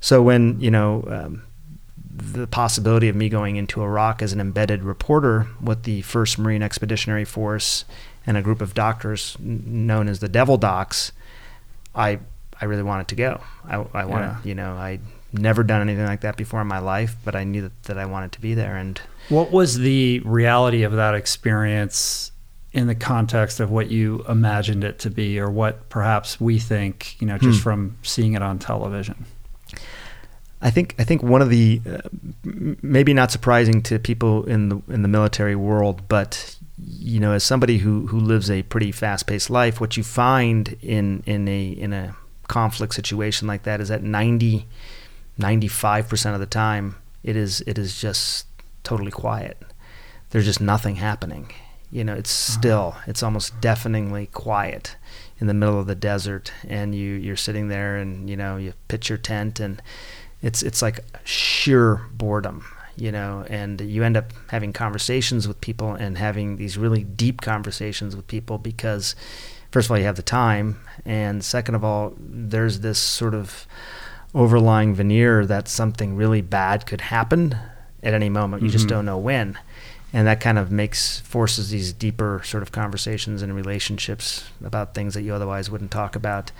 A: So when you know. Um, the possibility of me going into Iraq as an embedded reporter with the 1st Marine Expeditionary Force and a group of doctors n- known as the Devil Docs, I I really wanted to go. I, I wanted,
B: Yeah.
A: you know, I'd never done anything like that before in my life, but I knew that, that I wanted to be there. And
B: What was the reality of that experience in the context of what you imagined it to be, or what perhaps we think, you know, just
A: Hmm.
B: from seeing it on television?
A: I think I think one of the uh, maybe not surprising to people in the in the military world, but you know, as somebody who who lives a pretty fast paced life, what you find in in a in a conflict situation like that is that 90 95 percent of the time it is it is just totally quiet. There's just nothing happening. You know, it's uh-huh. still. It's almost deafeningly quiet in the middle of the desert, and you you're sitting there, and you know you pitch your tent, and it's it's like sheer boredom you know and you end up having conversations with people and having these really deep conversations with people because first of all you have the time and second of all there's this sort of overlying veneer that something really bad could happen at any moment you just
B: Mhm.
A: don't know when and that kind of makes forces these deeper sort of conversations and relationships about things that you otherwise wouldn't talk about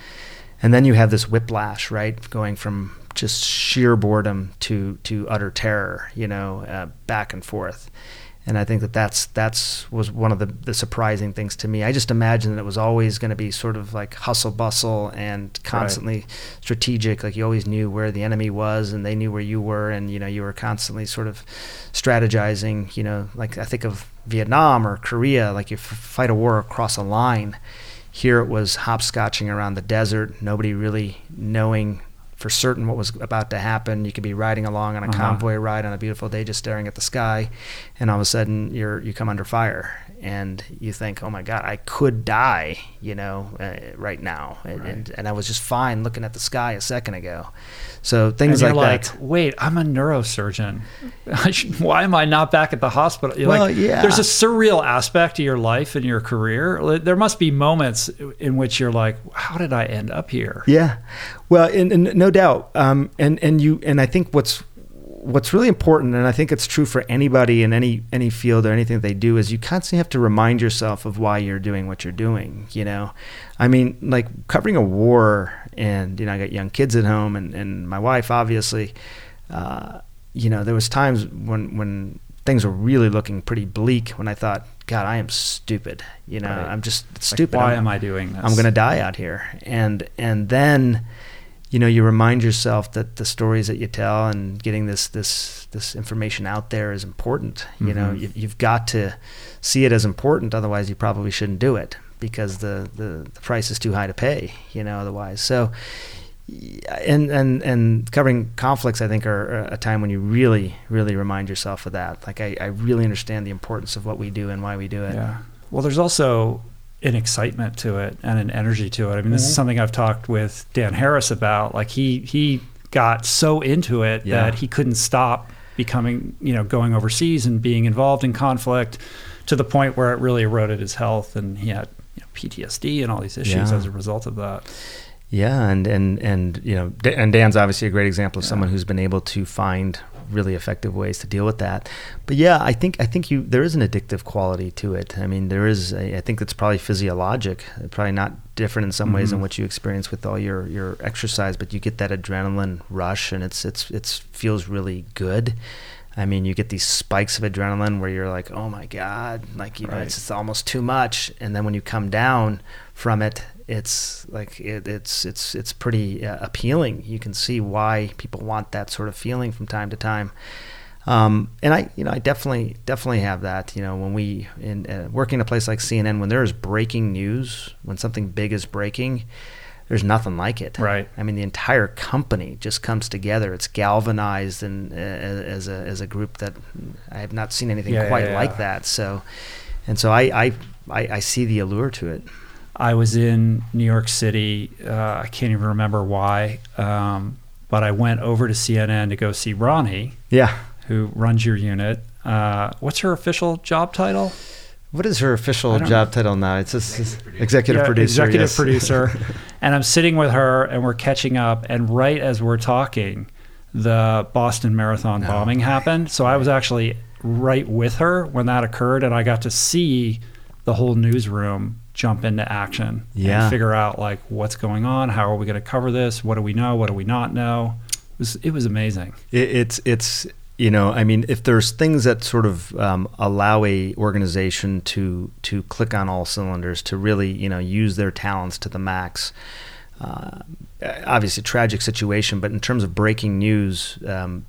A: and then you have this whiplash, right, going from just sheer boredom to to utter terror, you know, uh, back and forth. And I think that that's that's was one of the, the surprising things to me. I just imagined that it was always going to be sort of like hustle bustle and constantly strategic. Like you always knew where the enemy was, and they knew where you were, and you know you were constantly sort of strategizing. You know, like I think of Vietnam or Korea, like you f- fight a war across a line. Here it was hopscotching around the desert, nobody really knowing for certain what was about to happen. You could be riding along on a
B: Uh-huh.
A: convoy ride on a beautiful day, just staring at the sky, and all of a sudden you're you come under fire, and you think, "Oh my God, I could die," you know, uh, right now. And,
B: Right.
A: and and I was just fine looking at the sky a second ago. So things like,
B: like,
A: that.
B: wait, I'm a neurosurgeon. *laughs* Why am I not back at the hospital? You're
A: Well,
B: like,
A: yeah.
B: There's a surreal aspect to your life and your career. There must be moments in which you're like, how did I end up here?
A: Yeah, well, and, and no doubt, um, and and you and I think what's what's really important, and I think it's true for anybody in any any field or anything they do, is you constantly have to remind yourself of why you're doing what you're doing. You know, I mean, like covering a war, and you know, I got young kids at home, and and my wife, obviously. Uh, you know, there was times when when things were really looking pretty bleak when I thought, God, I am stupid. You know,
B: Right.
A: I'm just
B: Like,
A: stupid.
B: why
A: I'm-
B: am I doing this?
A: I'm going to die out here. And and then, you know, you remind yourself that the stories that you tell and getting this this this information out there is important. You know,
B: Mhm.
A: you, you've got to see it as important. Otherwise, you probably shouldn't do it because the, the the price is too high to pay. You know, otherwise. So, and and and covering conflicts, I think, are a time when you really, really remind yourself of that. Like, I, I really understand the importance of what we do and why we do it.
B: Yeah. Well, there's also an excitement to it and an energy to it. I mean, this mm-hmm. is something I've talked with Dan Harris about. Like, he he got so into it yeah. that he couldn't stop becoming, you know, going overseas and being involved in conflict to the point where it really eroded his health, and he had you know, PTSD and all these issues yeah. as a result of that.
A: Yeah, and and and you know, and Dan's obviously a great example of yeah. someone who's been able to find really effective ways to deal with that. But yeah, I think I think you there is an addictive quality to it. I mean, there is. A, I think it's probably physiologic, probably not different in some mm-hmm. ways than what you experience with all your your exercise, but you get that adrenaline rush, and it's it's it's feels really good. I mean, you get these spikes of adrenaline where you're like, "Oh my god!" Like you know, it's, it's almost too much. And then when you come down from it, it's like it, it's it's it's pretty uh, appealing. You can see why people want that sort of feeling from time to time. Um, and I, you know, I definitely definitely have that. You know, when we in uh, working in a place like CNN, when there is breaking news, when something big is breaking, there's nothing like it.
B: Right.
A: I mean, the entire company just comes together. It's galvanized and uh, as a as a group that I have not seen anything yeah, quite yeah, yeah. like that. So, and so I, I I I see the allure to it.
B: I was in New York City. Uh, I can't even remember why, um, but I went over to CNN to go see Roni.
A: Yeah.
B: Who runs your unit? Uh, what's her official job title?
A: What is her official job know. title now? It's executive producer. Executive yeah, producer.
B: Executive yes. producer. *laughs* and I'm sitting with her, and we're catching up. And right as we're talking, the Boston Marathon bombing happened. So I was actually right with her when that occurred, and I got to see the whole newsroom jump into action
A: yeah.
B: and figure out like what's going on, how are we going to cover this, what do we know, what do we not know. It was it was amazing.
A: It, it's it's you know I mean if there's things that sort of um, allow a organization to to click on all cylinders to really you know use their talents to the max. Uh, obviously, tragic situation, but in terms of breaking news, um,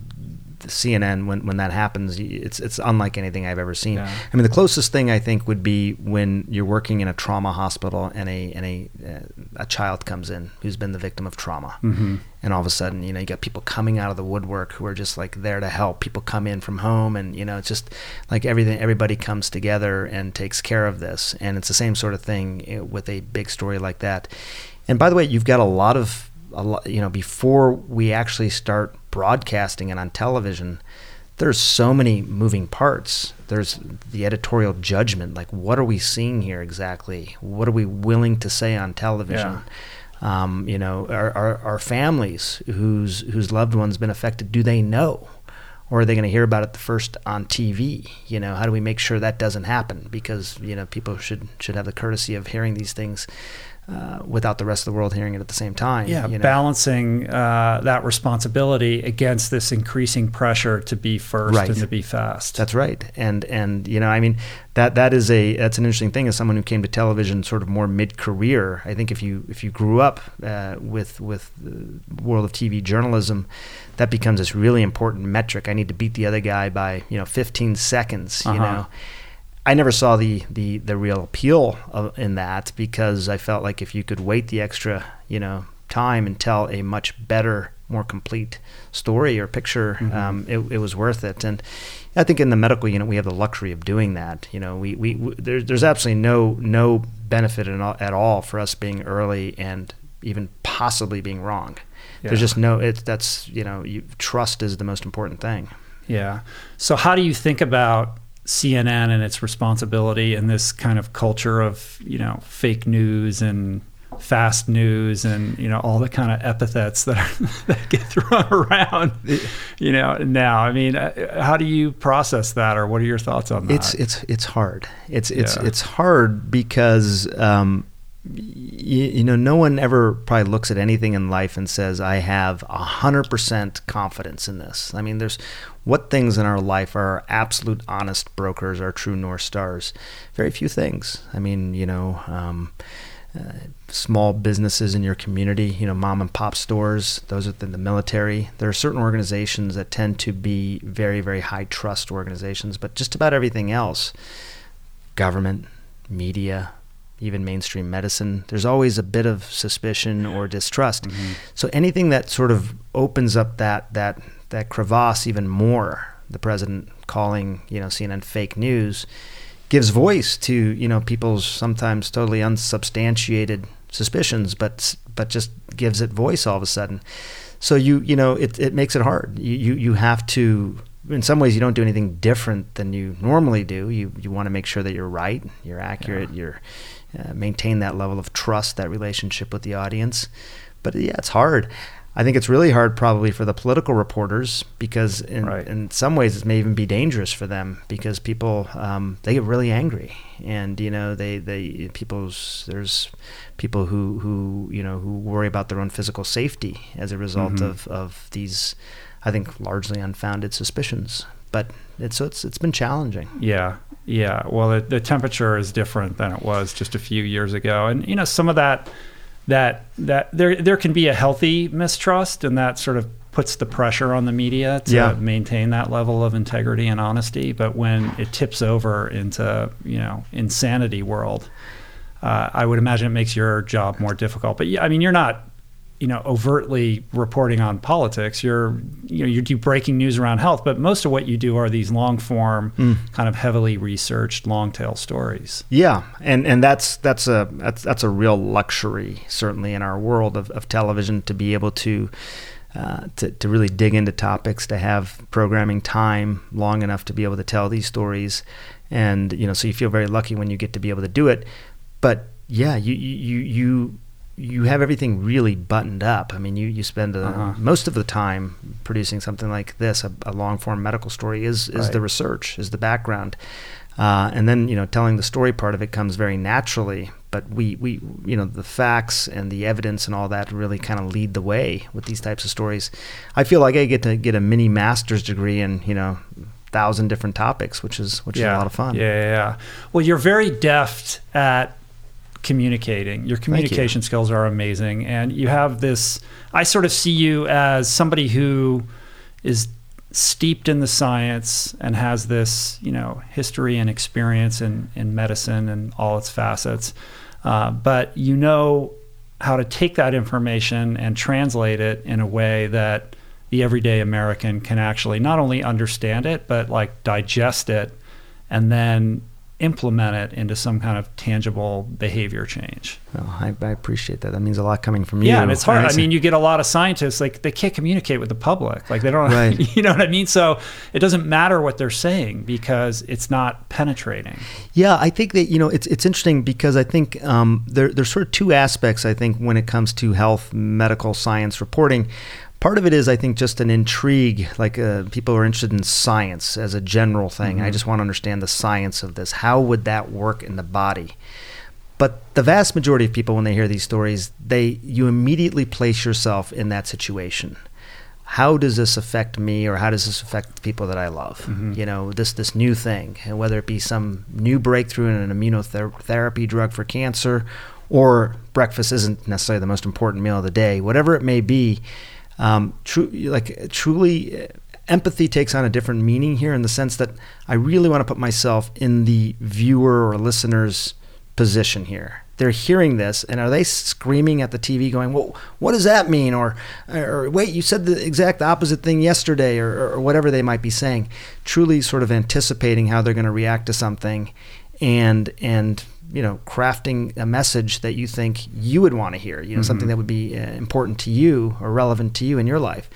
A: CNN when when that happens, it's it's unlike anything I've ever seen. Yeah. I mean, the closest thing I think would be when you're working in a trauma hospital and a and a uh, a child comes in who's been the victim of trauma, mm-hmm. and all of a sudden, you know, you got people coming out of the woodwork who are just like there to help. People come in from home, and you know, it's just like everything. Everybody comes together and takes care of this, and it's the same sort of thing eh, with a big story like that. And by the way, you've got a lot of a lot, you know, before we actually start broadcasting and on television, there's so many moving parts. There's the editorial judgment, like what are we seeing here exactly? What are we willing to say on television? Yeah. Um, you know, our, our, our families whose whose loved ones been affected, do they know? Or are they going to hear about it the first on TV? You know, how do we make sure that doesn't happen? Because you know, people should should have the courtesy of hearing these things uh, without the rest of the world hearing it at the same time.
B: Yeah, you know? balancing uh, that responsibility against this increasing pressure to be first right. and to be fast.
A: That's right. And and you know, I mean, that that is a that's an interesting thing as someone who came to television sort of more mid career. I think if you if you grew up uh, with with the world of TV journalism, that becomes this really important metric. I need to beat the other guy by you know 15 seconds. You uh-huh. know I never saw the the the real appeal of, in that because I felt like if you could wait the extra, you know, time and tell a much better, more complete story or picture, mm-hmm. um, it, it was worth it. And I think in the medical unit we have the luxury of doing that. You know, we, we, we there's there's absolutely no no benefit all, at all for us being early and even possibly being wrong. Yeah. There's just no it's that's you know you, trust is the most important thing.
B: Yeah. So how do you think about CNN and its responsibility in this kind of culture of you know fake news and fast news and you know all the kind of epithets that are, *laughs* that get thrown around you know now. I mean uh, how do you process that or what are your thoughts on that?
A: It's it's it's hard. It's it's yeah. it's hard because um, you, you, know, no one ever probably looks at anything in life and says, I have 100% confidence in this. I mean, there's what things in our life are absolute honest brokers, our true North Stars? Very few things. I mean, you know, um, uh, small businesses in your community, you know, mom and pop stores, those within the military. There are certain organizations that tend to be very, very high trust organizations, but just about everything else government, media, even mainstream medicine. There's always a bit of suspicion or distrust. Mm-hmm. So anything that sort of opens up that that that crevasse even more, the president calling you know CNN fake news, gives voice to you know people's sometimes totally unsubstantiated suspicions, but but just gives it voice all of a sudden. So you you know it it makes it hard. You you, you have to in some ways you don't do anything different than you normally do. You you want to make sure that you're right, you're accurate, yeah. you're uh, maintain that level of trust, that relationship with the audience. But yeah, it's hard. I think it's really hard probably for the political reporters because in, right. in some ways it may even be dangerous for them because people um, they get really angry and you know they they people's there's people who who you know who worry about their own physical safety as a result mm-hmm. of of these I think largely unfounded suspicions. But it's so it's it's been challenging.
B: Yeah, yeah. Well, the, the temperature is different than it was just a few years ago, and you know some of that that that there there can be a healthy mistrust, and that sort of puts the pressure on the media to yeah. maintain that level of integrity and honesty. But when it tips over into you know insanity world, uh, I would imagine it makes your job more difficult. But yeah, I mean, you're not you know overtly reporting on politics you're you know you do breaking news around health but most of what you do are these long form mm. kind of heavily researched long tail stories
A: yeah and and that's that's a that's that's a real luxury certainly in our world of, of television to be able to uh, to, to really dig into topics, to have programming time long enough to be able to tell these stories, and you know, so you feel very lucky when you get to be able to do it. But yeah, you you you you have everything really buttoned up. I mean, you, you spend a, uh-huh. most of the time producing something like this, a, a long form medical story, is, is right. the research, is the background. Uh, and then, you know, telling the story part of it comes very naturally. But we, we, you know, the facts and the evidence and all that really kind of lead the way with these types of stories. I feel like I get to get a mini master's degree in, you know, thousand different topics, which is which
B: yeah.
A: is a lot of fun.
B: Yeah, yeah, yeah. Well, you're very deft at communicating. Your communication you. skills are amazing. And you have this, I sort of see you as somebody who is steeped in the science and has this, you know, history and experience in, in medicine and all its facets. Uh, but you know how to take that information and translate it in a way that the everyday American can actually not only understand it, but like digest it and then implement it into some kind of tangible behavior change.
A: Well, I, I, appreciate that. That means a lot coming from you.
B: Yeah, and it's hard. I mean, you get a lot of scientists like they can't communicate with the public. Like they don't, *laughs* right. you know what I mean? So it doesn't matter what they're saying because it's not penetrating.
A: Yeah, I think that you know it's it's interesting because I think um, there there's sort of two aspects. I think when it comes to health medical science reporting part of it is, I think, just an intrigue. Like uh, people are interested in science as a general thing. Mm-hmm. I just want to understand the science of this. How would that work in the body? But the vast majority of people, when they hear these stories, they you immediately place yourself in that situation. How does this affect me, or how does this affect the people that I love? Mm-hmm. You know, this this new thing, and whether it be some new breakthrough in an immunotherapy drug for cancer, or breakfast isn't necessarily the most important meal of the day, whatever it may be um, true, like truly, uh, empathy takes on a different meaning here in the sense that I really want to put myself in the viewer or listener's position here. They're hearing this, and are they screaming at the TV, going, "Well, what does that mean?" Or, or wait, you said the exact opposite thing yesterday, or, or whatever they might be saying. Truly, sort of anticipating how they're going to react to something, and and you know crafting a message that you think you would want to hear you know mm-hmm. something that would be uh, important to you or relevant to you in your life.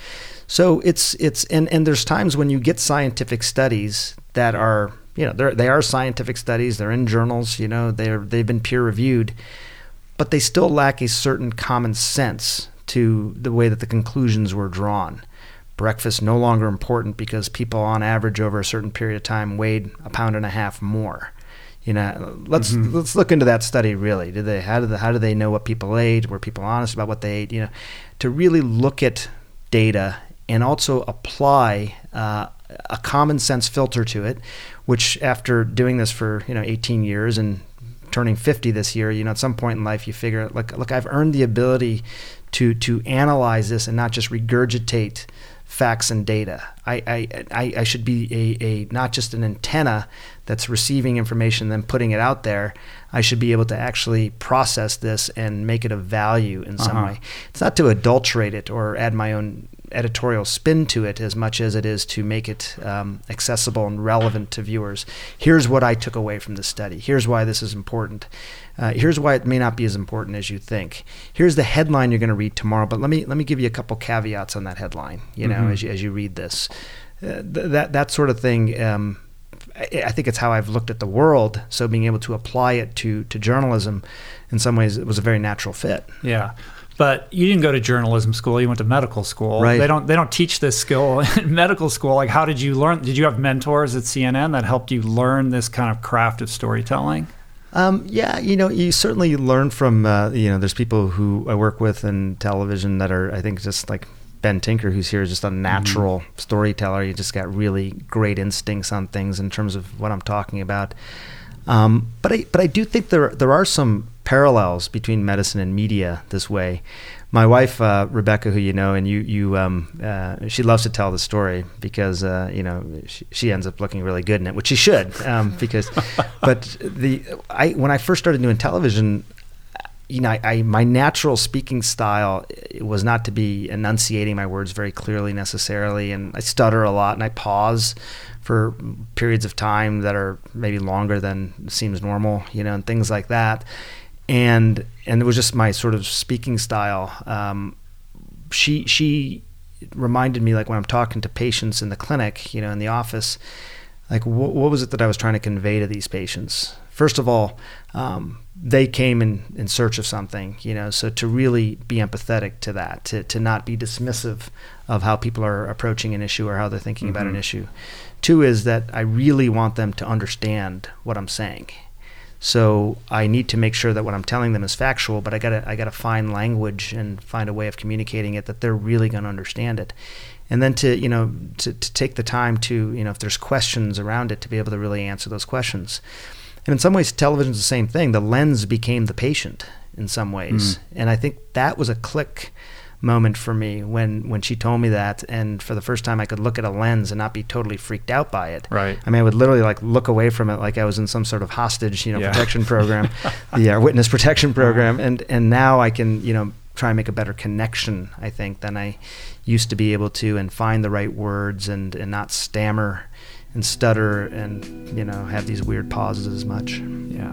A: So it's it's and and there's times when you get scientific studies that are you know they're, they are scientific studies they're in journals you know they're they've been peer reviewed but they still lack a certain common sense to the way that the conclusions were drawn. Breakfast no longer important because people on average over a certain period of time weighed a pound and a half more you know let's mm-hmm. let's look into that study really did they how did they, how do they know what people ate were people honest about what they ate you know to really look at data and also apply uh, a common sense filter to it which after doing this for you know 18 years and turning 50 this year you know at some point in life you figure like look I've earned the ability to to analyze this and not just regurgitate facts and data. I, I, I, I should be a, a not just an antenna that's receiving information, then putting it out there, I should be able to actually process this and make it of value in some
B: Uh-huh.
A: way. It's not to adulterate it or add my own editorial spin to it as much as it is to make it um, accessible and relevant to viewers. Here's what I took away from this study. Here's why this is important. Uh, here's why it may not be as important as you think. Here's the headline you're going to read tomorrow, but let me let me give you a couple caveats on that headline. You know,
B: Mhm.
A: as you, as you read this, uh, th- that that sort of thing. Um, I, think it's how I've looked at the world. So being able to apply it to to journalism, in some ways, it was a very natural fit.
B: Yeah. But you didn't go to journalism school. You went to medical school.
A: Right.
B: They don't. They don't teach this skill *laughs* in medical school. Like, how did you learn? Did you have mentors at CNN that helped you learn this kind of craft of storytelling?
A: Um, yeah, you know, you certainly learn from, uh, you know, there's people who I work with in television that are, I think, just like Ben Tinker, who's here, is just a natural storyteller. He just got really great instincts on things in terms of what I'm talking about. Um, but I, but I do think there there are some parallels between medicine and media this way. My wife uh, Rebecca, who you know, and you you um, uh, she loves to tell the story because uh, you know she, she ends up looking really good in it, which she should um, because. *laughs* but the I when I first started doing television, you know, I, I my natural speaking style was not to be enunciating my words very clearly necessarily, and I stutter a lot and I pause for periods of time that are maybe longer than seems normal, you know, and things like that. And and it was just my sort of speaking style. Um, she she reminded me like when I'm talking to patients in the clinic, you know, in the office, like wh- what was it that I was trying to convey to these patients? First of all, um, they came in, in search of something, you know, so to really be empathetic to that, to, to not be dismissive of how people are approaching an issue or how they're thinking about an
B: Mhm.
A: issue. Two is that I really want them to understand what I'm saying. So I need to make sure that what I'm telling them is factual, but I gotta I gotta find language and find a way of communicating it that they're really gonna understand it. And then to you know to, to take the time to you know if there's questions around it to be able to really answer those questions. And in some ways, television's the same thing. The lens became the patient in some ways, and I think that was a click moment for me when when she told me that and for the first time I could look at a lens and not be totally freaked out by it.
B: Right.
A: I mean I would literally like look away from it like I was in some sort of hostage, you know,
B: Yeah.
A: protection *laughs* program, the uh, witness protection program and and now I can, you know, try and make a better connection, I think, than I used to be able to and find the right words and and not stammer and stutter and, you know, have these weird pauses as much.
B: Yeah.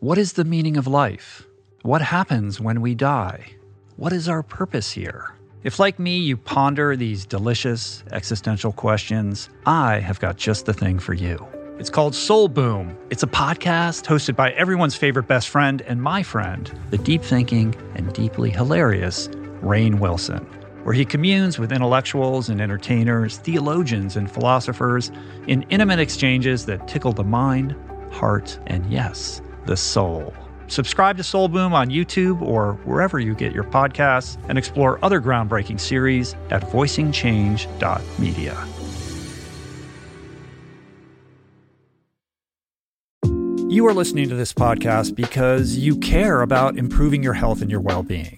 B: What is the meaning of life? What happens when we die? What is our purpose here? If, like me, you ponder these delicious existential questions, I have got just the thing for you. It's called Soul Boom. It's a podcast hosted by everyone's favorite best friend and my friend, the deep thinking and deeply hilarious Rainn Wilson, where he communes with intellectuals and entertainers, theologians and philosophers in intimate exchanges that tickle the mind, heart, and yes, the soul. Subscribe to Soul Boom on YouTube or wherever you get your podcasts and explore other groundbreaking series at voicingchange.media. You are listening to this podcast because you care about improving your health and your well being.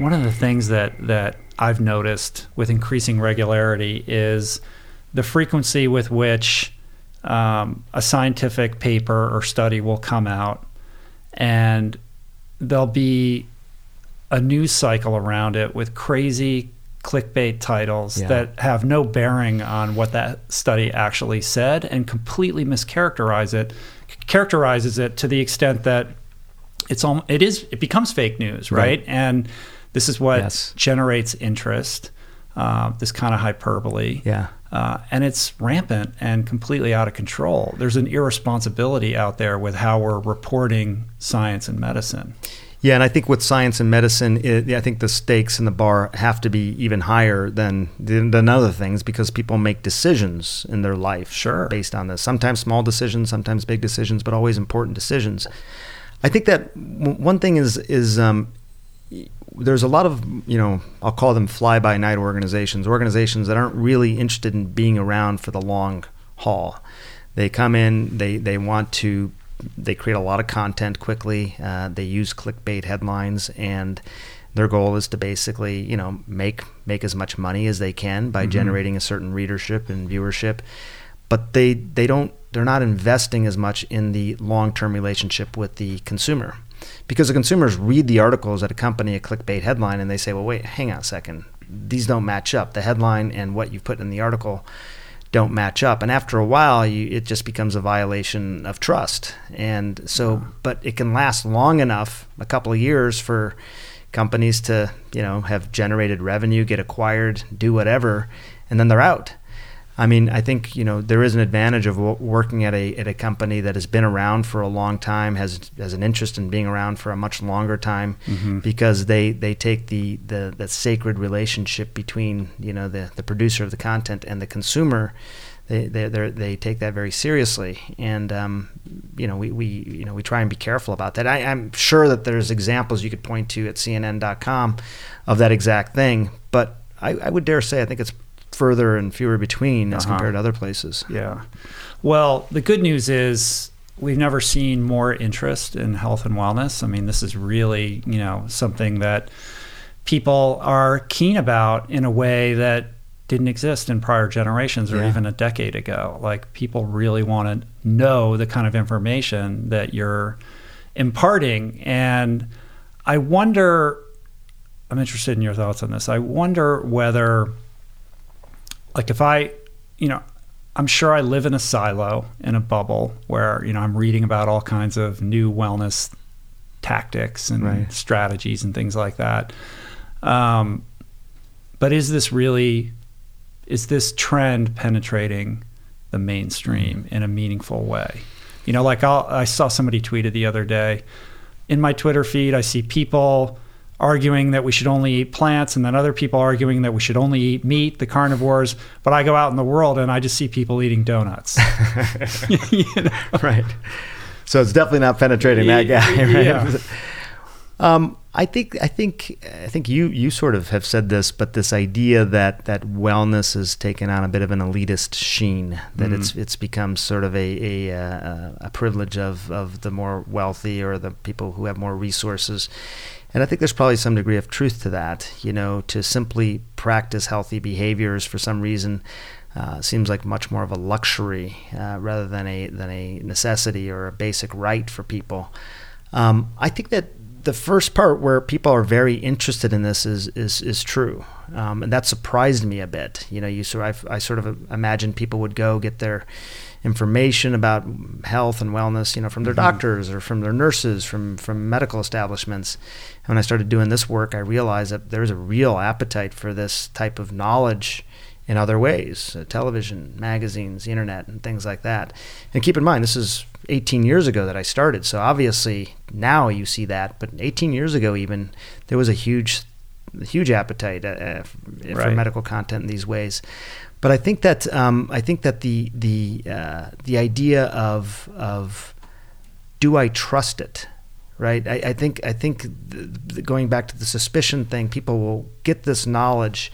B: one of the things that that I've noticed with increasing regularity is the frequency with which um, a scientific paper or study will come out, and there'll be a news cycle around it with crazy clickbait titles
A: Yeah.
B: that have no bearing on what that study actually said and completely mischaracterize it characterizes it to the extent that it's all it is it becomes fake news right,
A: Right.
B: and this is what
A: Yes.
B: generates interest uh, this kind of hyperbole
A: Yeah.
B: uh, and it's rampant and completely out of control there's an irresponsibility out there with how we're reporting science and medicine
A: Yeah, and I think with science and medicine, it, I think the stakes and the bar have to be even higher than than other things because people make decisions in their life
B: Sure.
A: based on this. Sometimes small decisions, sometimes big decisions, but always important decisions. I think that w- one thing is is um, there's a lot of you know I'll call them fly by night organizations, organizations that aren't really interested in being around for the long haul. They come in, they they want to they create a lot of content quickly. Uh, they use clickbait headlines, and their goal is to basically, you know, make make as much money as they can by generating a certain readership and viewership. But they they don't they're not investing as much in the long term relationship with the consumer, because the consumers read the articles that accompany a clickbait headline and they say, well, wait, hang on a second, these don't match up. The headline and what you've put in the article don't match up. And after a while you, it just becomes a violation of trust. And so but it can last long enough a couple of years for companies to you know have generated revenue get acquired do whatever and then they're out i mean i think you know there is an advantage of working at a at a company that has been around for a long time has has an interest in being around for a much longer time because they they take the the the sacred relationship between you know the the producer of the content and the consumer. They they they take that very seriously. And um, you know we, we you know we try and be careful about that. I, I'm sure that there's examples you could point to at CNN.com of that exact thing. But I, I would dare say I think it's further and fewer between as
B: Uh-huh.
A: compared to other places
B: Yeah. Well, the good news is we've never seen more interest in health and wellness. I mean, this is really, you know, something that people are keen about in a way that didn't exist in prior generations or
A: Yeah.
B: even a decade ago. Like people really want to know the kind of information that you're imparting and I wonder I'm interested in your thoughts on this. I wonder whether like if I, you know, I'm sure I live in a silo in a bubble where, you know, I'm reading about all kinds of new wellness tactics and
A: Right.
B: strategies and things like that. Um, but is this really, is this trend penetrating the mainstream in a meaningful way? You know, like I'll, I saw somebody tweeted the other day in my Twitter feed, I see people arguing that we should only eat plants and then other people arguing that we should only eat meat, the carnivores. But I go out in the world and I just see people eating donuts. *laughs* *laughs* you know?
A: right so it's definitely not penetrating that guy *laughs* right
B: Yeah.
A: Um, I think I think I think you you sort of have said this, but this idea that that wellness has taken on a bit of an elitist sheen, that it's it's become sort of a a, uh, a privilege of of the more wealthy or the people who have more resources. And I think there's probably some degree of truth to that. You know, to simply practice healthy behaviors for some reason uh, seems like much more of a luxury uh, rather than a than a necessity or a basic right for people. Um, I think that the first part where people are very interested in this is is is true, um, and that surprised me a bit. You know, you sort of, I sort of imagined people would go get their information about health and wellness, you know, from their doctors or from their nurses, from from medical establishments. And when I started doing this work, I realized that there's a real appetite for this type of knowledge in other ways uh, television, magazines, the internet, and things like that. And keep in mind, this is 18 years ago that I started. So obviously now you see that, but 18 years ago, even, there was a huge, huge appetite uh, uh, for
B: Right.
A: medical content in these ways. But I think that um, I think that the the uh, the idea of of do I trust it, right? I, I think I think th- th- going back to the suspicion thing, people will get this knowledge,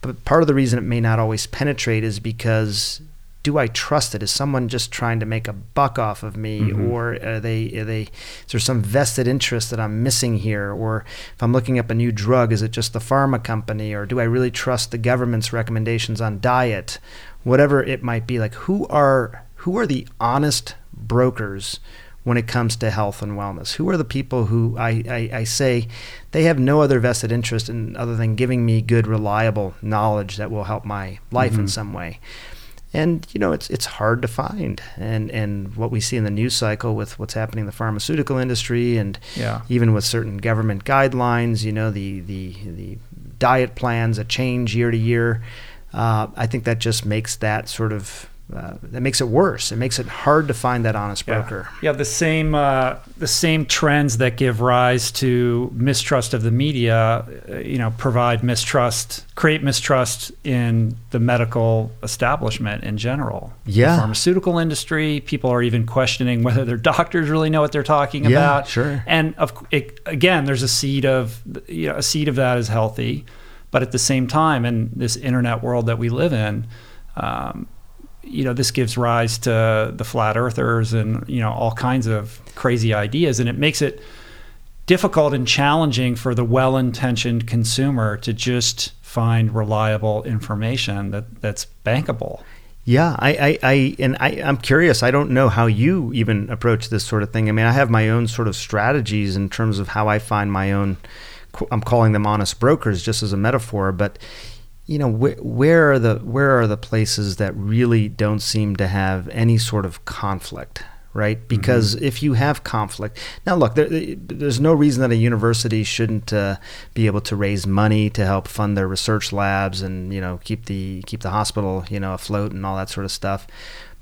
A: but part of the reason it may not always penetrate is because do I trust it? Is someone just trying to make a buck off of me, mm-hmm. or are they are they is there some vested interest that I'm missing here? Or if I'm looking up a new drug, is it just the pharma company, or do I really trust the government's recommendations on diet? Whatever it might be, like who are who are the honest brokers when it comes to health and wellness? Who are the people who I, I, I, say they have no other vested interest in other than giving me good, reliable knowledge that will help my life mm-hmm. in some way? And you know it's it's hard to find, and and what we see in the news cycle with what's happening in the pharmaceutical industry, and
B: yeah.
A: even with certain government guidelines, you know the the the diet plans that change year to year. Uh, I think that just makes that sort of uh, that makes it worse. It makes it hard to find that honest broker.
B: Yeah, the same uh, the same trends that give rise to mistrust of the media, uh, you know, provide mistrust, create mistrust in the medical establishment in general.
A: Yeah,
B: the pharmaceutical industry. People are even questioning whether their doctors really know what they're talking
A: yeah,
B: about.
A: Sure.
B: And of it, again, there's a seed of you know a seed of that is healthy, but at the same time, in this internet world that we live in. Um, you know, this gives rise to the flat earthers and, you know, all kinds of crazy ideas. And it makes it difficult and challenging for the well intentioned consumer to just find reliable information that, that's bankable.
A: Yeah, I, I, I and I, I'm curious. I don't know how you even approach this sort of thing. I mean, I have my own sort of strategies in terms of how I find my own. I'm calling them honest brokers, just as a metaphor. But you know where, where are the where are the places that really don't seem to have any sort of conflict right mm-hmm. because mm-hmm. if you have conflict now look there, there's no reason that a university shouldn't uh, be able to raise money to help fund their research labs and you know keep the keep the hospital you know afloat and all that sort of stuff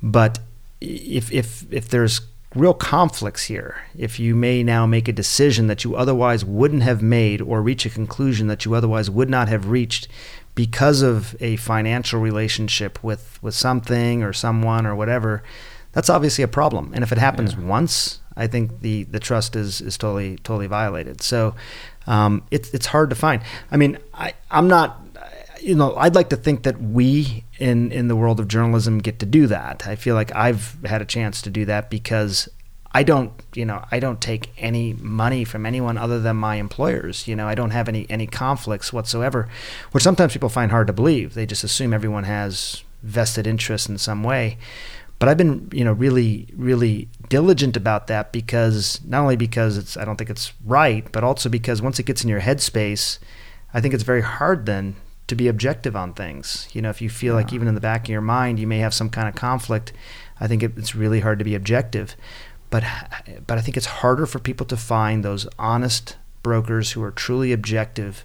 A: but if if if there's real conflicts here if you may now make a decision that you otherwise wouldn't have made or reach a conclusion that you otherwise would not have reached because of a financial relationship with, with something or someone or whatever, that's obviously a problem. And if it happens yeah. once, I think the, the trust is, is totally totally violated. So um, it's it's hard to find. I mean, I, I'm not you know, I'd like to think that we in in the world of journalism get to do that. I feel like I've had a chance to do that because I don't, you know, I don't take any money from anyone other than my employers. You know, I don't have any any conflicts whatsoever, which sometimes people find hard to believe. They just assume everyone has vested interest in some way. But I've been, you know, really, really diligent about that because not only because it's, I don't think it's right, but also because once it gets in your headspace, I think it's very hard then to be objective on things. You know, if you feel yeah. like even in the back of your mind you may have some kind of conflict, I think it, it's really hard to be objective but but I think it's harder for people to find those honest brokers who are truly objective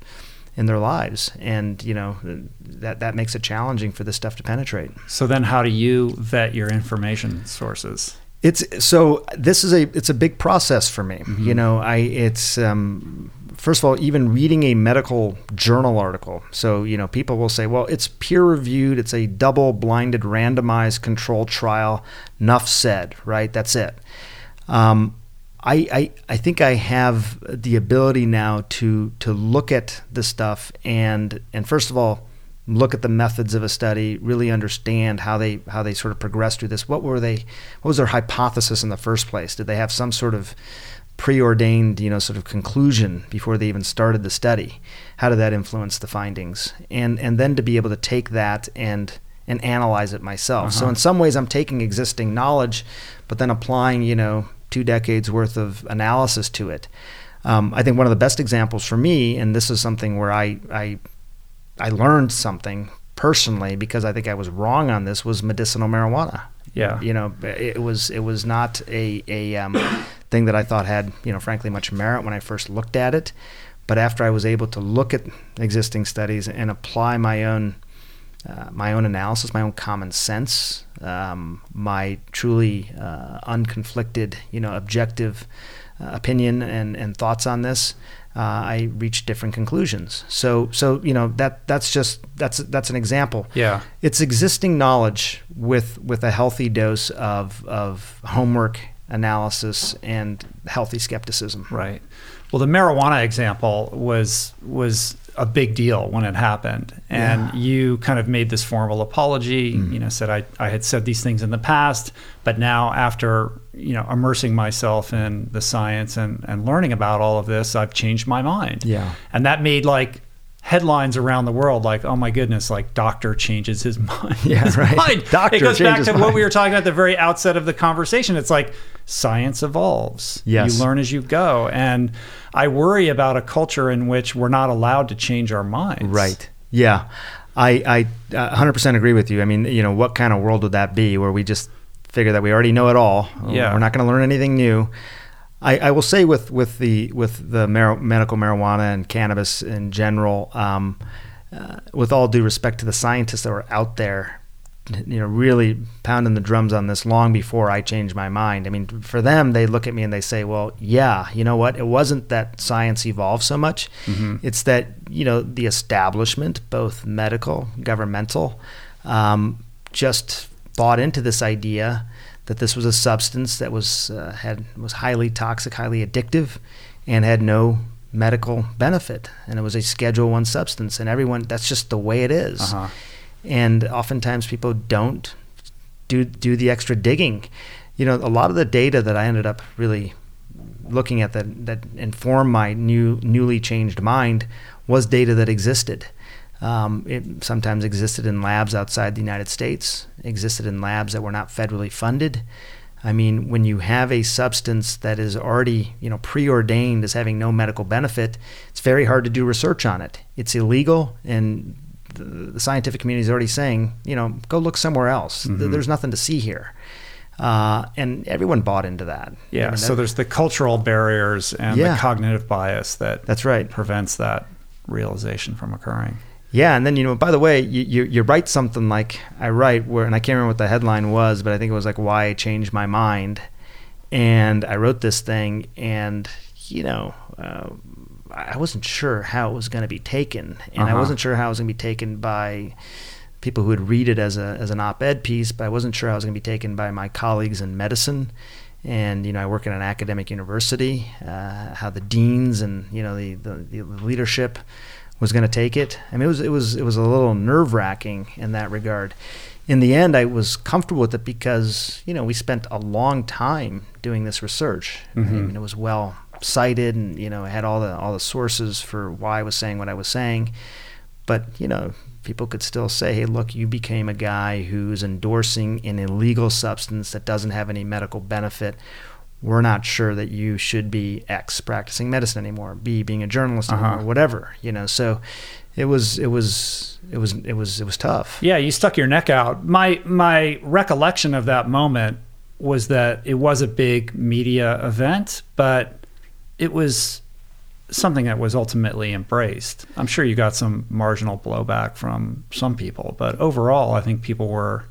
A: in their lives. And you know that that makes it challenging for this stuff to penetrate.
B: So then how do you vet your information sources?
A: It's so this is a it's a big process for me. Mm-hmm. you know i it's um, first of all even reading a medical journal article. So you know people will say well it's peer reviewed it's a double blinded randomized controlled trial. Enough said right? That's it um, I, I, I think I have the ability now to to look at the stuff and and first of all look at the methods of a study, really understand how they how they sort of progressed through this. What were they? What was their hypothesis in the first place? Did they have some sort of preordained, you know, sort of conclusion before they even started the study? How did that influence the findings? And and then to be able to take that and and analyze it myself. Uh-huh. So in some ways, I'm taking existing knowledge, but then applying, you know, two decades worth of analysis to it. Um, I think one of the best examples for me, and this is something where I, I, I learned something personally because I think I was wrong on this, was medicinal marijuana.
B: Yeah,
A: you know, it was it was not a a um, *coughs* thing that I thought had you know frankly much merit when I first looked at it, but after I was able to look at existing studies and apply my own uh, my own analysis, my own common sense, um, my truly uh, unconflicted, you know, objective uh, opinion and, and thoughts on this, uh, I reached different conclusions. So, so you know that that's just that's that's an example.
B: Yeah,
A: it's existing knowledge with with a healthy dose of of homework analysis and healthy skepticism.
B: Right. Well, the marijuana example was was a big deal when it happened. And
A: Yeah.
B: you kind of made this formal apology, you know, said I, I had said these things in the past, but now after, you know, immersing myself in the science and, and learning about all of this, I've changed my mind.
A: Yeah.
B: And that made like headlines around the world like, oh my goodness, like doctor changes his *laughs* mind.
A: Yeah,
B: His
A: right.
B: mind.
A: Doctor
B: it goes back to what we were talking about at the very outset of the conversation. It's like science evolves.
A: Yes.
B: You learn as you go. And I worry about a culture in which we're not allowed to change our minds.
A: Right. Yeah. I, I uh, 100% agree with you. I mean, you know, what kind of world would that be where we just figure that we already know it all?
B: Yeah.
A: We're not going to learn anything new. I, I will say with, with the with the mar- medical marijuana and cannabis in general, um, uh, with all due respect to the scientists that are out there, you know, really pounding the drums on this long before I changed my mind. I mean, for them, they look at me and they say, "Well, yeah, you know what? It wasn't that science evolved so much; it's that you know the establishment, both medical, governmental, um, just bought into this idea that this was a substance that was uh, had was highly toxic, highly addictive, and had no medical benefit, and it was a Schedule One substance, and everyone that's just the way it is
B: Uh-huh.
A: And oftentimes people don't do do the extra digging. You know, a lot of the data that I ended up really looking at that that informed my new newly changed mind was data that existed. Um, it sometimes existed in labs outside the United States, existed in labs that were not federally funded. I mean, when you have a substance that is already, you know, preordained as having no medical benefit, it's very hard to do research on it. It's illegal, and the, scientific community is already saying, you know, go look somewhere else. Th- There's nothing to see here, uh, and everyone bought into that.
B: Yeah.
A: I mean,
B: so there's the cultural barriers and
A: Yeah.
B: the cognitive bias that
A: that's right.
B: prevents that realization from occurring.
A: Yeah, and then you know, by the way, you, you you write something like I write where, and I can't remember what the headline was, but I think it was like why I changed my mind, and I wrote this thing, and you know, uh, I wasn't sure how it was going to be taken, and I
B: Uh-huh.
A: wasn't sure how it was going to be taken by people who would read it as a as an op-ed piece, but I wasn't sure how it was going to be taken by my colleagues in medicine. And you know, I work in an academic university. Uh, how the deans and you know the, the, the leadership was going to take it. I mean, it was it was it was a little nerve wracking in that regard. In the end, I was comfortable with it because you know we spent a long time doing this research. I mean, it was well cited, and you know, I had all the all the sources for why I was saying what I was saying. But you know, people could still say, "Hey, look, you became a guy who's endorsing an illegal substance that doesn't have any medical benefit." We're not sure that you should be X practicing medicine anymore, B being a journalist
B: Uh-huh.
A: anymore, whatever, you know. So it was it was it was it was it was tough.
B: Yeah, you stuck your neck out. My my recollection of that moment was that it was a big media event, but it was something that was ultimately embraced. I'm sure you got some marginal blowback from some people, but overall, I think people were,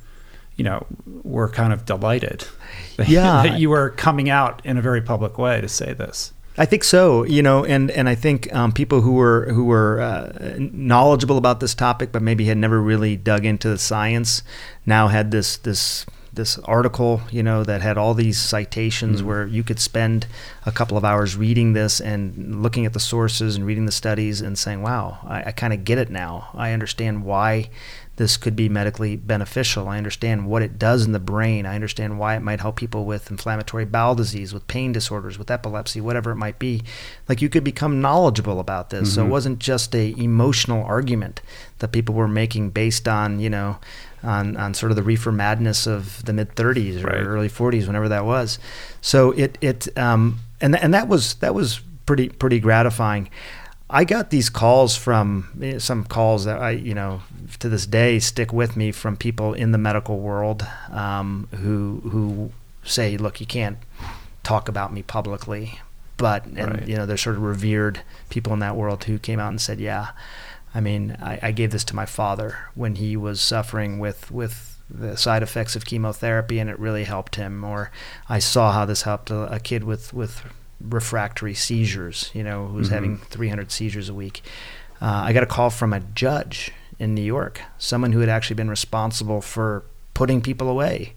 B: you know, were kind of delighted *laughs* that,
A: Yeah.
B: that you were coming out in a very public way to say this.
A: I think so, you know, and and I think um, people who were who were uh, knowledgeable about this topic, but maybe had never really dug into the science, now had this this this article, you know, that had all these citations mm-hmm. where you could spend a couple of hours reading this and looking at the sources and reading the studies and saying, "Wow, I, I kind of get it now. I understand why." This could be medically beneficial. I understand what it does in the brain. I understand why it might help people with inflammatory bowel disease, with pain disorders, with epilepsy, whatever it might be. Like you could become knowledgeable about this. So it mm-hmm. wasn't just a emotional argument that people were making based on, you know, on, on sort of the reefer madness of the mid 30s or
B: Right.
A: early 40s, whenever that was. So it it um and and that was that was pretty pretty gratifying. I got these calls from eh, some calls that I, you know, to this day stick with me from people in the medical world um, who who say, "Look, you can't talk about me publicly," but and
B: Right.
A: you know, they're sort of revered people in that world who came out and said, "Yeah, I mean, I, I gave this to my father when he was suffering with with the side effects of chemotherapy, and it really helped him." Or I saw how this helped a, a kid with with refractory seizures, you know, who was
B: Mhm.
A: having 300 seizures a week. Uh, I got a call from a judge in New York, someone who had actually been responsible for putting people away,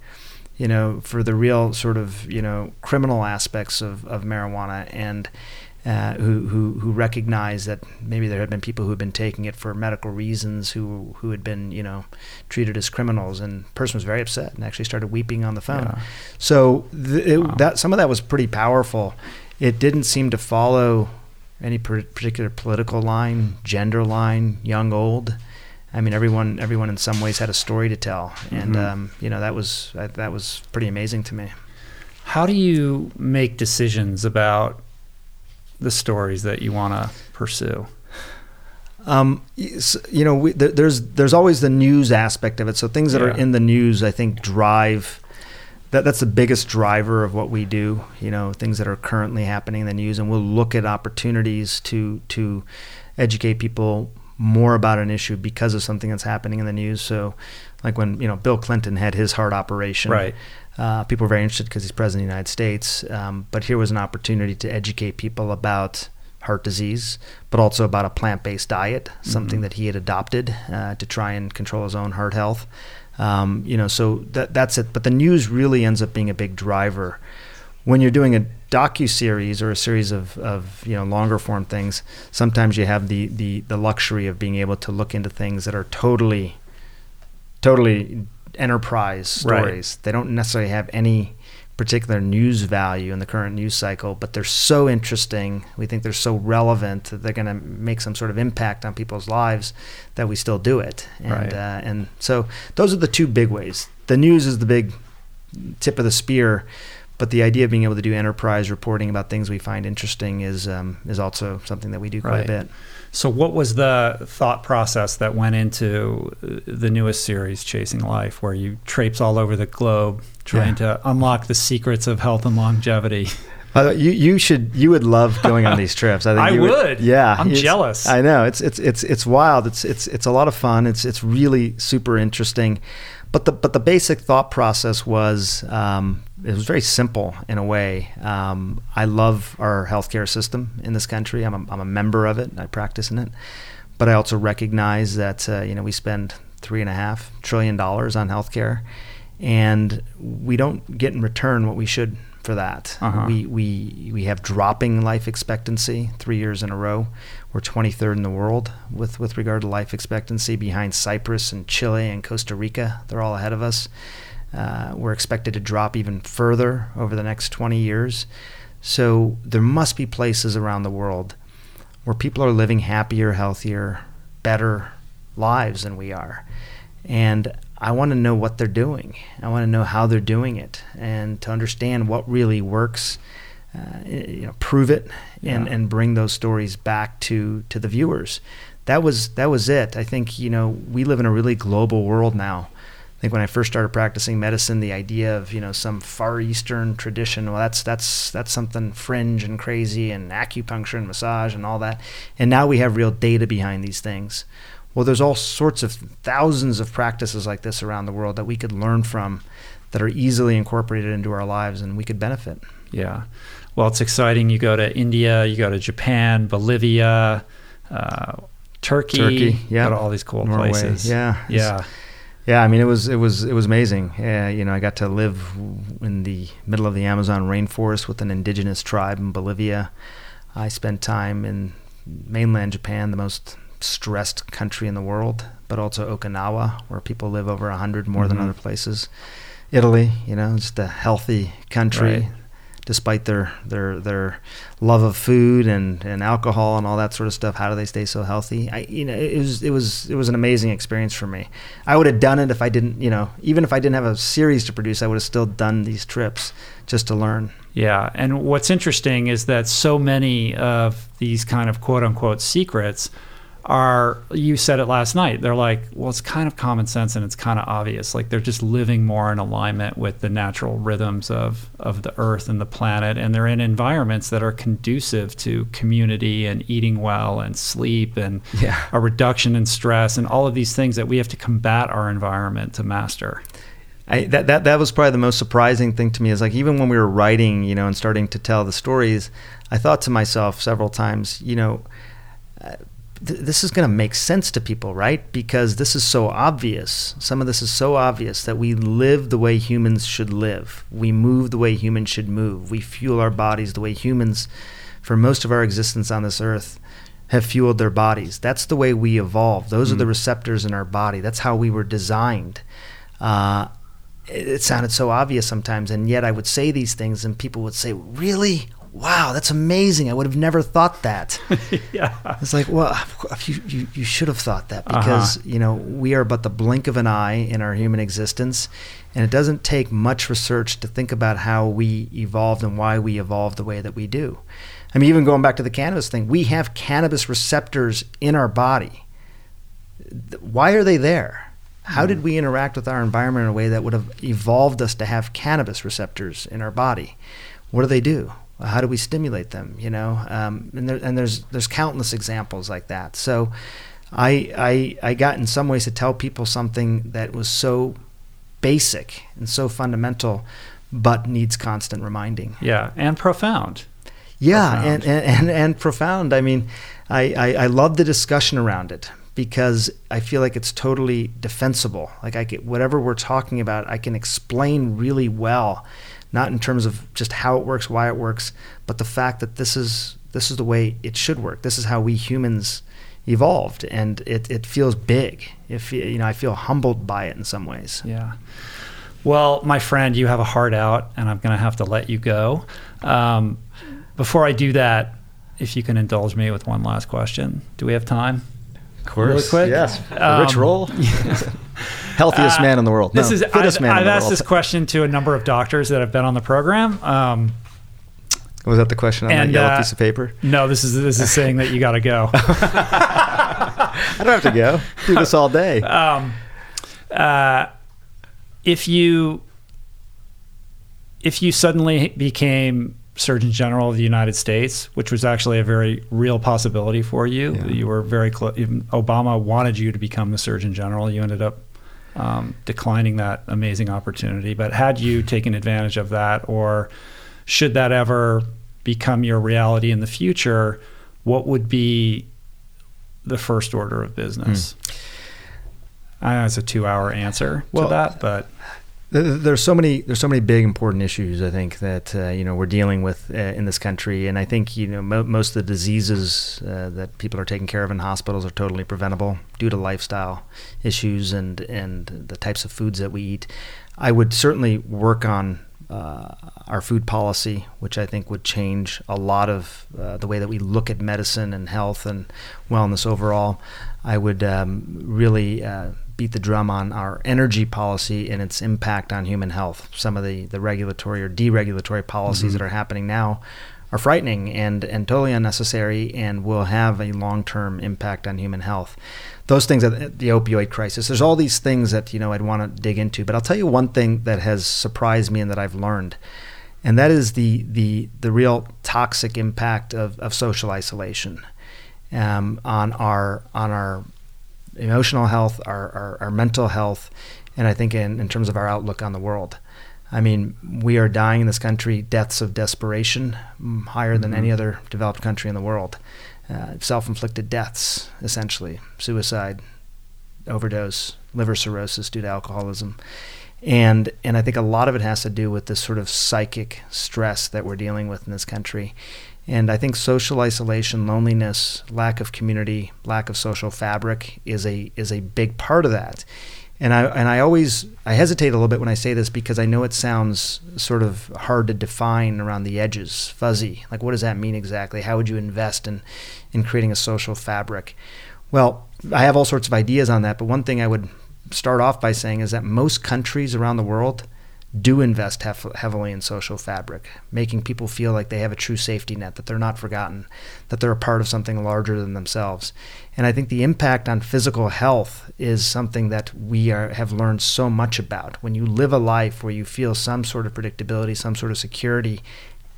A: you know, for the real sort of, you know, criminal aspects of, of marijuana. And uh, who, who who recognized that maybe there had been people who had been taking it for medical reasons who who had been you know treated as criminals and the person was very upset and actually started weeping on the phone
B: Yeah.
A: so th- it,
B: Wow.
A: that some of that was pretty powerful it didn't seem to follow any per- particular political line gender line young old I mean, everyone everyone in some ways had a story to tell, and
B: Mhm.
A: um, you know that was that was pretty amazing to me.
B: How do you make decisions about the stories that you want to pursue?
A: Um, you know, we, there, there's there's always the news aspect of it. So things that are in the news, I think, drive. That that's the biggest driver of what we do. You know, things that are currently happening in the news, and we'll look at opportunities to to educate people more about an issue because of something that's happening in the news. So, like when you know Bill Clinton had his heart operation,
B: Right.
A: Uh, people were very interested because he's president of the United States. Um, but here was an opportunity to educate people about heart disease, but also about a plant based diet, something
B: Mhm.
A: that he had adopted uh, to try and control his own heart health. Um, you know, so that, that's it. But the news really ends up being a big driver. When you're doing a docu series or a series of, of you know longer form things, sometimes you have the, the the luxury of being able to look into things that are totally totally enterprise
B: Right.
A: stories. They don't necessarily have any particular news value in the current news cycle, but they're so interesting. We think they're so relevant that they're going to make some sort of impact on people's lives that we still do it. And
B: Right.
A: uh, and so those are the two big ways. The news is the big tip of the spear. But the idea of being able to do enterprise reporting about things we find interesting is um, is also something that we do quite
B: Right.
A: a bit.
B: So, what was the thought process that went into uh, the newest series, Chasing Life, where you traipse all over the globe trying to unlock the secrets of health and longevity?
A: Uh, you you should you would love going on these trips. I think *laughs*
B: I
A: you
B: would.
A: Yeah,
B: I'm jealous.
A: I know it's it's it's it's wild. It's it's it's a lot of fun. It's it's really super interesting. But the but the basic thought process was um, it was very simple in a way. Um, I love our healthcare system in this country. I'm a, I'm a member of it. I practice in it. But I also recognize that uh, you know we spend three and a half trillion dollars on healthcare, and we don't get in return what we should for that.
B: Uh-huh.
A: We we we have dropping life expectancy three years in a row. We're 23rd in the world with with regard to life expectancy, behind Cyprus and Chile and Costa Rica. They're all ahead of us. Uh, we're expected to drop even further over the next 20 years. So there must be places around the world where people are living happier, healthier, better lives than we are. And I want to know what they're doing. I want to know how they're doing it and to understand what really works. Uh, you know, prove it and,
B: Yeah.
A: and bring those stories back to, to the viewers. That was that was it. I think you know we live in a really global world now. I think when I first started practicing medicine, the idea of you know some far eastern tradition, well, that's that's that's something fringe and crazy, and acupuncture and massage and all that. And now we have real data behind these things. Well, there's all sorts of thousands of practices like this around the world that we could learn from, that are easily incorporated into our lives, and we could benefit.
B: Yeah. Well, it's exciting. You go to India, you go to Japan, Bolivia, uh, Turkey,
A: Turkey, yeah.
B: all these cool
A: Norway,
B: places.
A: yeah,
B: Yeah.
A: Yeah, I mean it was it was it was amazing. Uh, you know, I got to live in the middle of the Amazon rainforest with an indigenous tribe in Bolivia. I spent time in mainland Japan, the most stressed country in the world, but also Okinawa, where people live over 100 more than
B: Mhm.
A: other places. Italy, you know, just a healthy country.
B: Right.
A: Despite their, their their love of food and, and alcohol and all that sort of stuff, how do they stay so healthy? I you know it was it was it was an amazing experience for me. I would have done it if I didn't you know even if I didn't have a series to produce, I would have still done these trips just to learn.
B: Yeah. And what's interesting is that so many of these kind of quote unquote secrets are, you said it last night, they're like, well, it's kind of common sense and it's kind of obvious. Like they're just living more in alignment with the natural rhythms of, of the earth and the planet. And they're in environments that are conducive to community and eating well and sleep and
A: Yeah.
B: a reduction in stress and all of these things that we have to combat our environment to master.
A: I, that, that that was probably the most surprising thing to me is like even when we were writing, you know, and starting to tell the stories, I thought to myself several times, you know, th- this is going to make sense to people, right? Because this is so obvious. Some of this is so obvious that we live the way humans should live. We move the way humans should move. We fuel our bodies the way humans for most of our existence on this earth have fueled their bodies. That's the way we evolved. Those mm. are the receptors in our body. That's how we were designed. Uh, it, it sounded so obvious sometimes, and yet I would say these things, and people would say, "Really? Wow, that's amazing. I would have never thought that. *laughs* yeah. It's like, well, you, you, you should have thought that uh-huh. because, uh-huh. you know, we are but the blink of an eye in our human existence. And it doesn't take much research to think about how we evolved and why we evolved the way that we do. I mean, even going back to the cannabis thing, we have cannabis receptors in our body. Why are they there? How did hmm. we interact with our environment in a way that would have evolved us to have cannabis receptors in our body? What do they do? How do we stimulate them? You know, um, and, there, and there's there's countless examples like that. So, I, I I got in some ways to tell people something that was so basic and so fundamental, but needs constant reminding.
B: Yeah, and profound.
A: Yeah, profound. And, and, and and profound. I mean, I, I I love the discussion around it because I feel like it's totally defensible. Like I get whatever we're talking about, I can explain really well not in terms of just how it works, why it works, but the fact that this is this is the way it should work. This is how we humans evolved, and it, it feels big. If you know, I feel humbled by it in some ways.
B: Yeah. Well, my friend, you have a heart out, and I'm going to have to let you go. Um, before I do that, if you can indulge me with one last question, do we have time?
A: Of course.
B: Really quick.
A: Yes. Um, Rich Roll. *laughs* healthiest uh, man in the world.
B: This no, is fittest I've, man. I've asked world. this question to a number of doctors that have been on the program. Um,
A: was that the question on and, that yellow uh, piece of paper?
B: No, this is this is saying that you got to go. *laughs*
A: I don't have to go. Do this all day. *laughs* Um,
B: uh, if you if you suddenly became Surgeon General of the United States, which was actually a very real possibility for you. Yeah. You were very close. Obama wanted you to become the Surgeon General. You ended up um, declining that amazing opportunity. But had you taken advantage of that, or should that ever become your reality in the future, what would be the first order of business? Hmm. I know it's a two-hour answer well, to that, but
A: there's so many there's so many big important issues I think that uh, you know we're dealing with uh, in this country, and I think you know mo- most of the diseases uh, that people are taking care of in hospitals are totally preventable due to lifestyle issues and and the types of foods that we eat. I would certainly work on uh, our food policy, which I think would change a lot of uh, the way that we look at medicine and health and wellness overall. I would um, really uh, beat the drum on our energy policy and its impact on human health. Some of the, the regulatory or deregulatory policies mm-hmm. that are happening now are frightening and, and totally unnecessary and will have a long term impact on human health. Those things the opioid crisis. There's all these things that you know I'd want to dig into, but I'll tell you one thing that has surprised me and that I've learned, and that is the the the real toxic impact of, of social isolation um, on our on our emotional health, our, our, our mental health, and I think in, in terms of our outlook on the world. I mean, we are dying in this country deaths of desperation mm, higher than mm-hmm. any other developed country in the world. Uh, Self inflicted deaths, essentially, suicide, overdose, liver cirrhosis due to alcoholism. And, and I think a lot of it has to do with this sort of psychic stress that we're dealing with in this country. And I think social isolation, loneliness, lack of community, lack of social fabric is a is a big part of that. And I and I always I hesitate a little bit when I say this because I know it sounds sort of hard to define around the edges, fuzzy. Like what does that mean exactly? How would you invest in in creating a social fabric? Well, I have all sorts of ideas on that, but one thing I would start off by saying is that most countries around the world do invest hef- heavily in social fabric, making people feel like they have a true safety net, that they're not forgotten, that they're a part of something larger than themselves. And I think the impact on physical health is something that we are, have learned so much about. When you live a life where you feel some sort of predictability, some sort of security,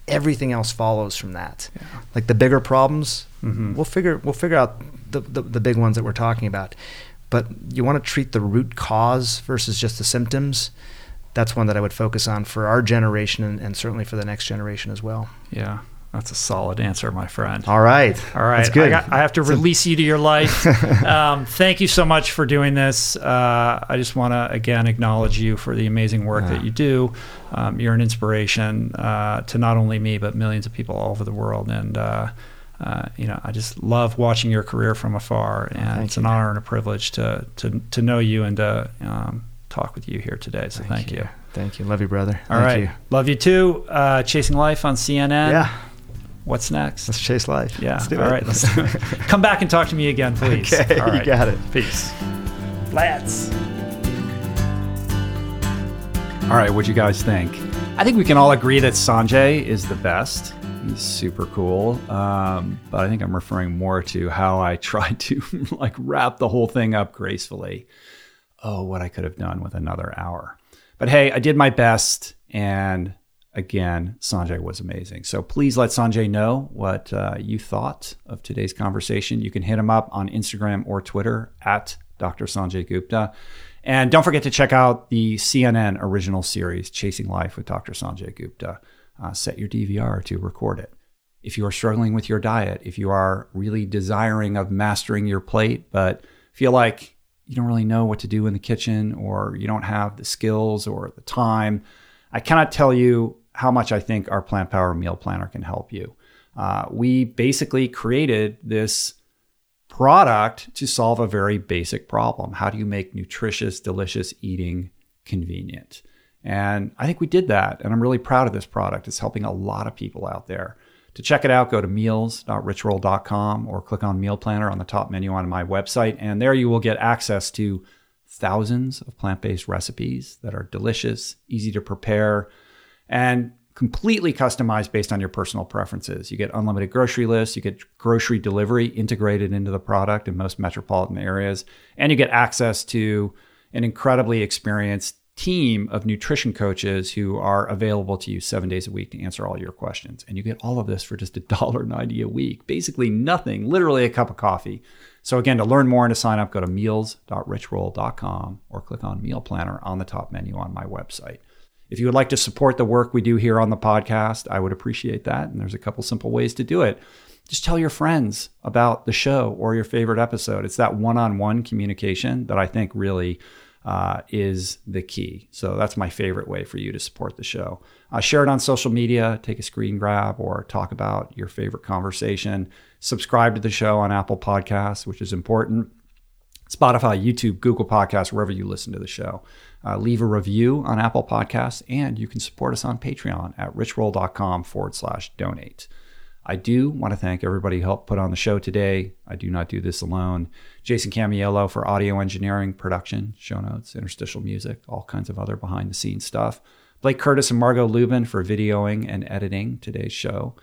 A: everything else follows from that. Yeah. Like the bigger problems, mm-hmm. we'll figure we'll figure out the, the, the big ones that we're talking about. But you want to treat the root cause versus just the symptoms that's one that I would focus on for our generation and, and, certainly for the next generation as well.
B: Yeah.
F: That's a solid answer, my friend.
A: All right.
F: All right.
A: That's good.
F: I, got, I have to release you to your life. *laughs* um, thank you so much for doing this. Uh, I just want to, again, acknowledge you for the amazing work that you do. Um, you're an inspiration uh, to not only me, but millions of people all over the world. And, uh, uh, you know, I just love watching your career from afar. And
A: thank
F: it's an honor and a privilege to, to, to know you and to um, talk with you here today. So thank, you.
A: Thank you. Love you, brother.
F: All
A: Thank
F: right.
A: you.
F: Love you too. Uh, Chasing Life on CNN.
A: Yeah.
F: What's next?
A: Let's chase life.
F: Yeah.
A: Let's do
F: All
A: it.
F: right. Let's *laughs* do it. Come back and talk to me again, please.
A: Okay,
F: All
A: you got it.
F: Peace. Lads.
B: All right, what do you guys think? I think we can all agree that Sanjay is the best. He's super cool, um, but I think I'm referring more to how I *laughs* tried to like wrap the whole thing up gracefully. Oh, what I could have done with another hour. But hey, I did my best, and again, Sanjay was amazing. So please let Sanjay know what uh, you thought of today's conversation. You can hit him up on Instagram or Twitter at Dr. Sanjay Gupta. And don't forget to check out the CNN original series, Chasing Life with Dr. Sanjay Gupta. Uh, set your DVR to record it. If you are struggling with your diet, if you are really desiring of mastering your plate, but feel like you don't really know what to do in the kitchen or you don't have the skills or the time, I cannot tell you how much I think our Plant Power Meal Planner can help you. Uh, we basically created this product to solve a very basic problem. How do you make nutritious, delicious eating convenient? And I think we did that. And I'm really proud of this product. It's helping a lot of people out there. To check it out, go to meals.richroll.com or click on Meal Planner on the top menu on my website. And there you will get access to thousands of plant based recipes that are delicious, easy to prepare, and completely customized based on your personal preferences. You get unlimited grocery lists, you get grocery delivery integrated into the product in most metropolitan areas, and you get access to an incredibly experienced team of nutrition coaches who are available to you seven days a week to answer all your questions. And you get all of this for just *laughs* $1.90 a week. Basically nothing, literally a cup of coffee. So again, to learn more and to sign up, go to meals.richroll.com or click on Meal Planner on the top menu on my website. If you would like to support the work we do here on the podcast, I would appreciate that. And there's a couple simple ways to do it. Just tell your friends about the show or your favorite episode. It's that one on one communication that I think really uh, is the key. So that's my favorite way for you to support the show. Uh, share it on social media, take a screen grab, or talk about your favorite conversation. Subscribe to the show on Apple Podcasts, which is important. Spotify, YouTube, Google Podcasts, wherever you listen to the show. Uh, leave a review on Apple Podcasts, and you can support us on Patreon at richroll.com forward slash donate. I do want to thank everybody who helped put on the show today. I do not do this alone. Jason Camiolo for audio engineering, production, show notes, interstitial music, all kinds of other behind the scenes stuff. Blake Curtis and Margo Lubin for videoing and editing today's show.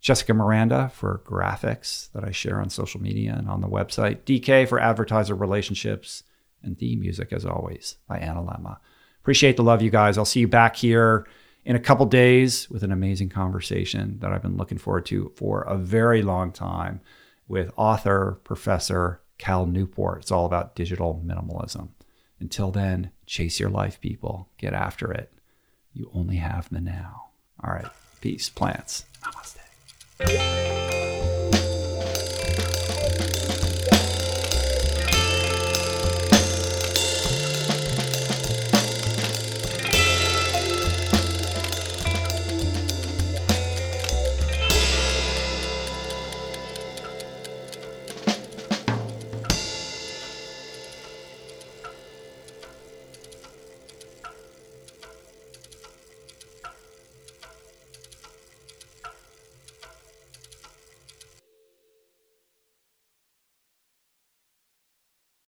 B: Jessica Miranda for graphics that I share on social media and on the website. DK for advertiser relationships. And theme music, as always, by Analema. Appreciate the love, you guys. I'll see you back here in a couple days with an amazing conversation that I've been looking forward to for a very long time with author, professor Cal Newport. It's all about digital minimalism. Until then, chase your life, people. Get after it. You only have the now. All right. Peace, plants. Namaste.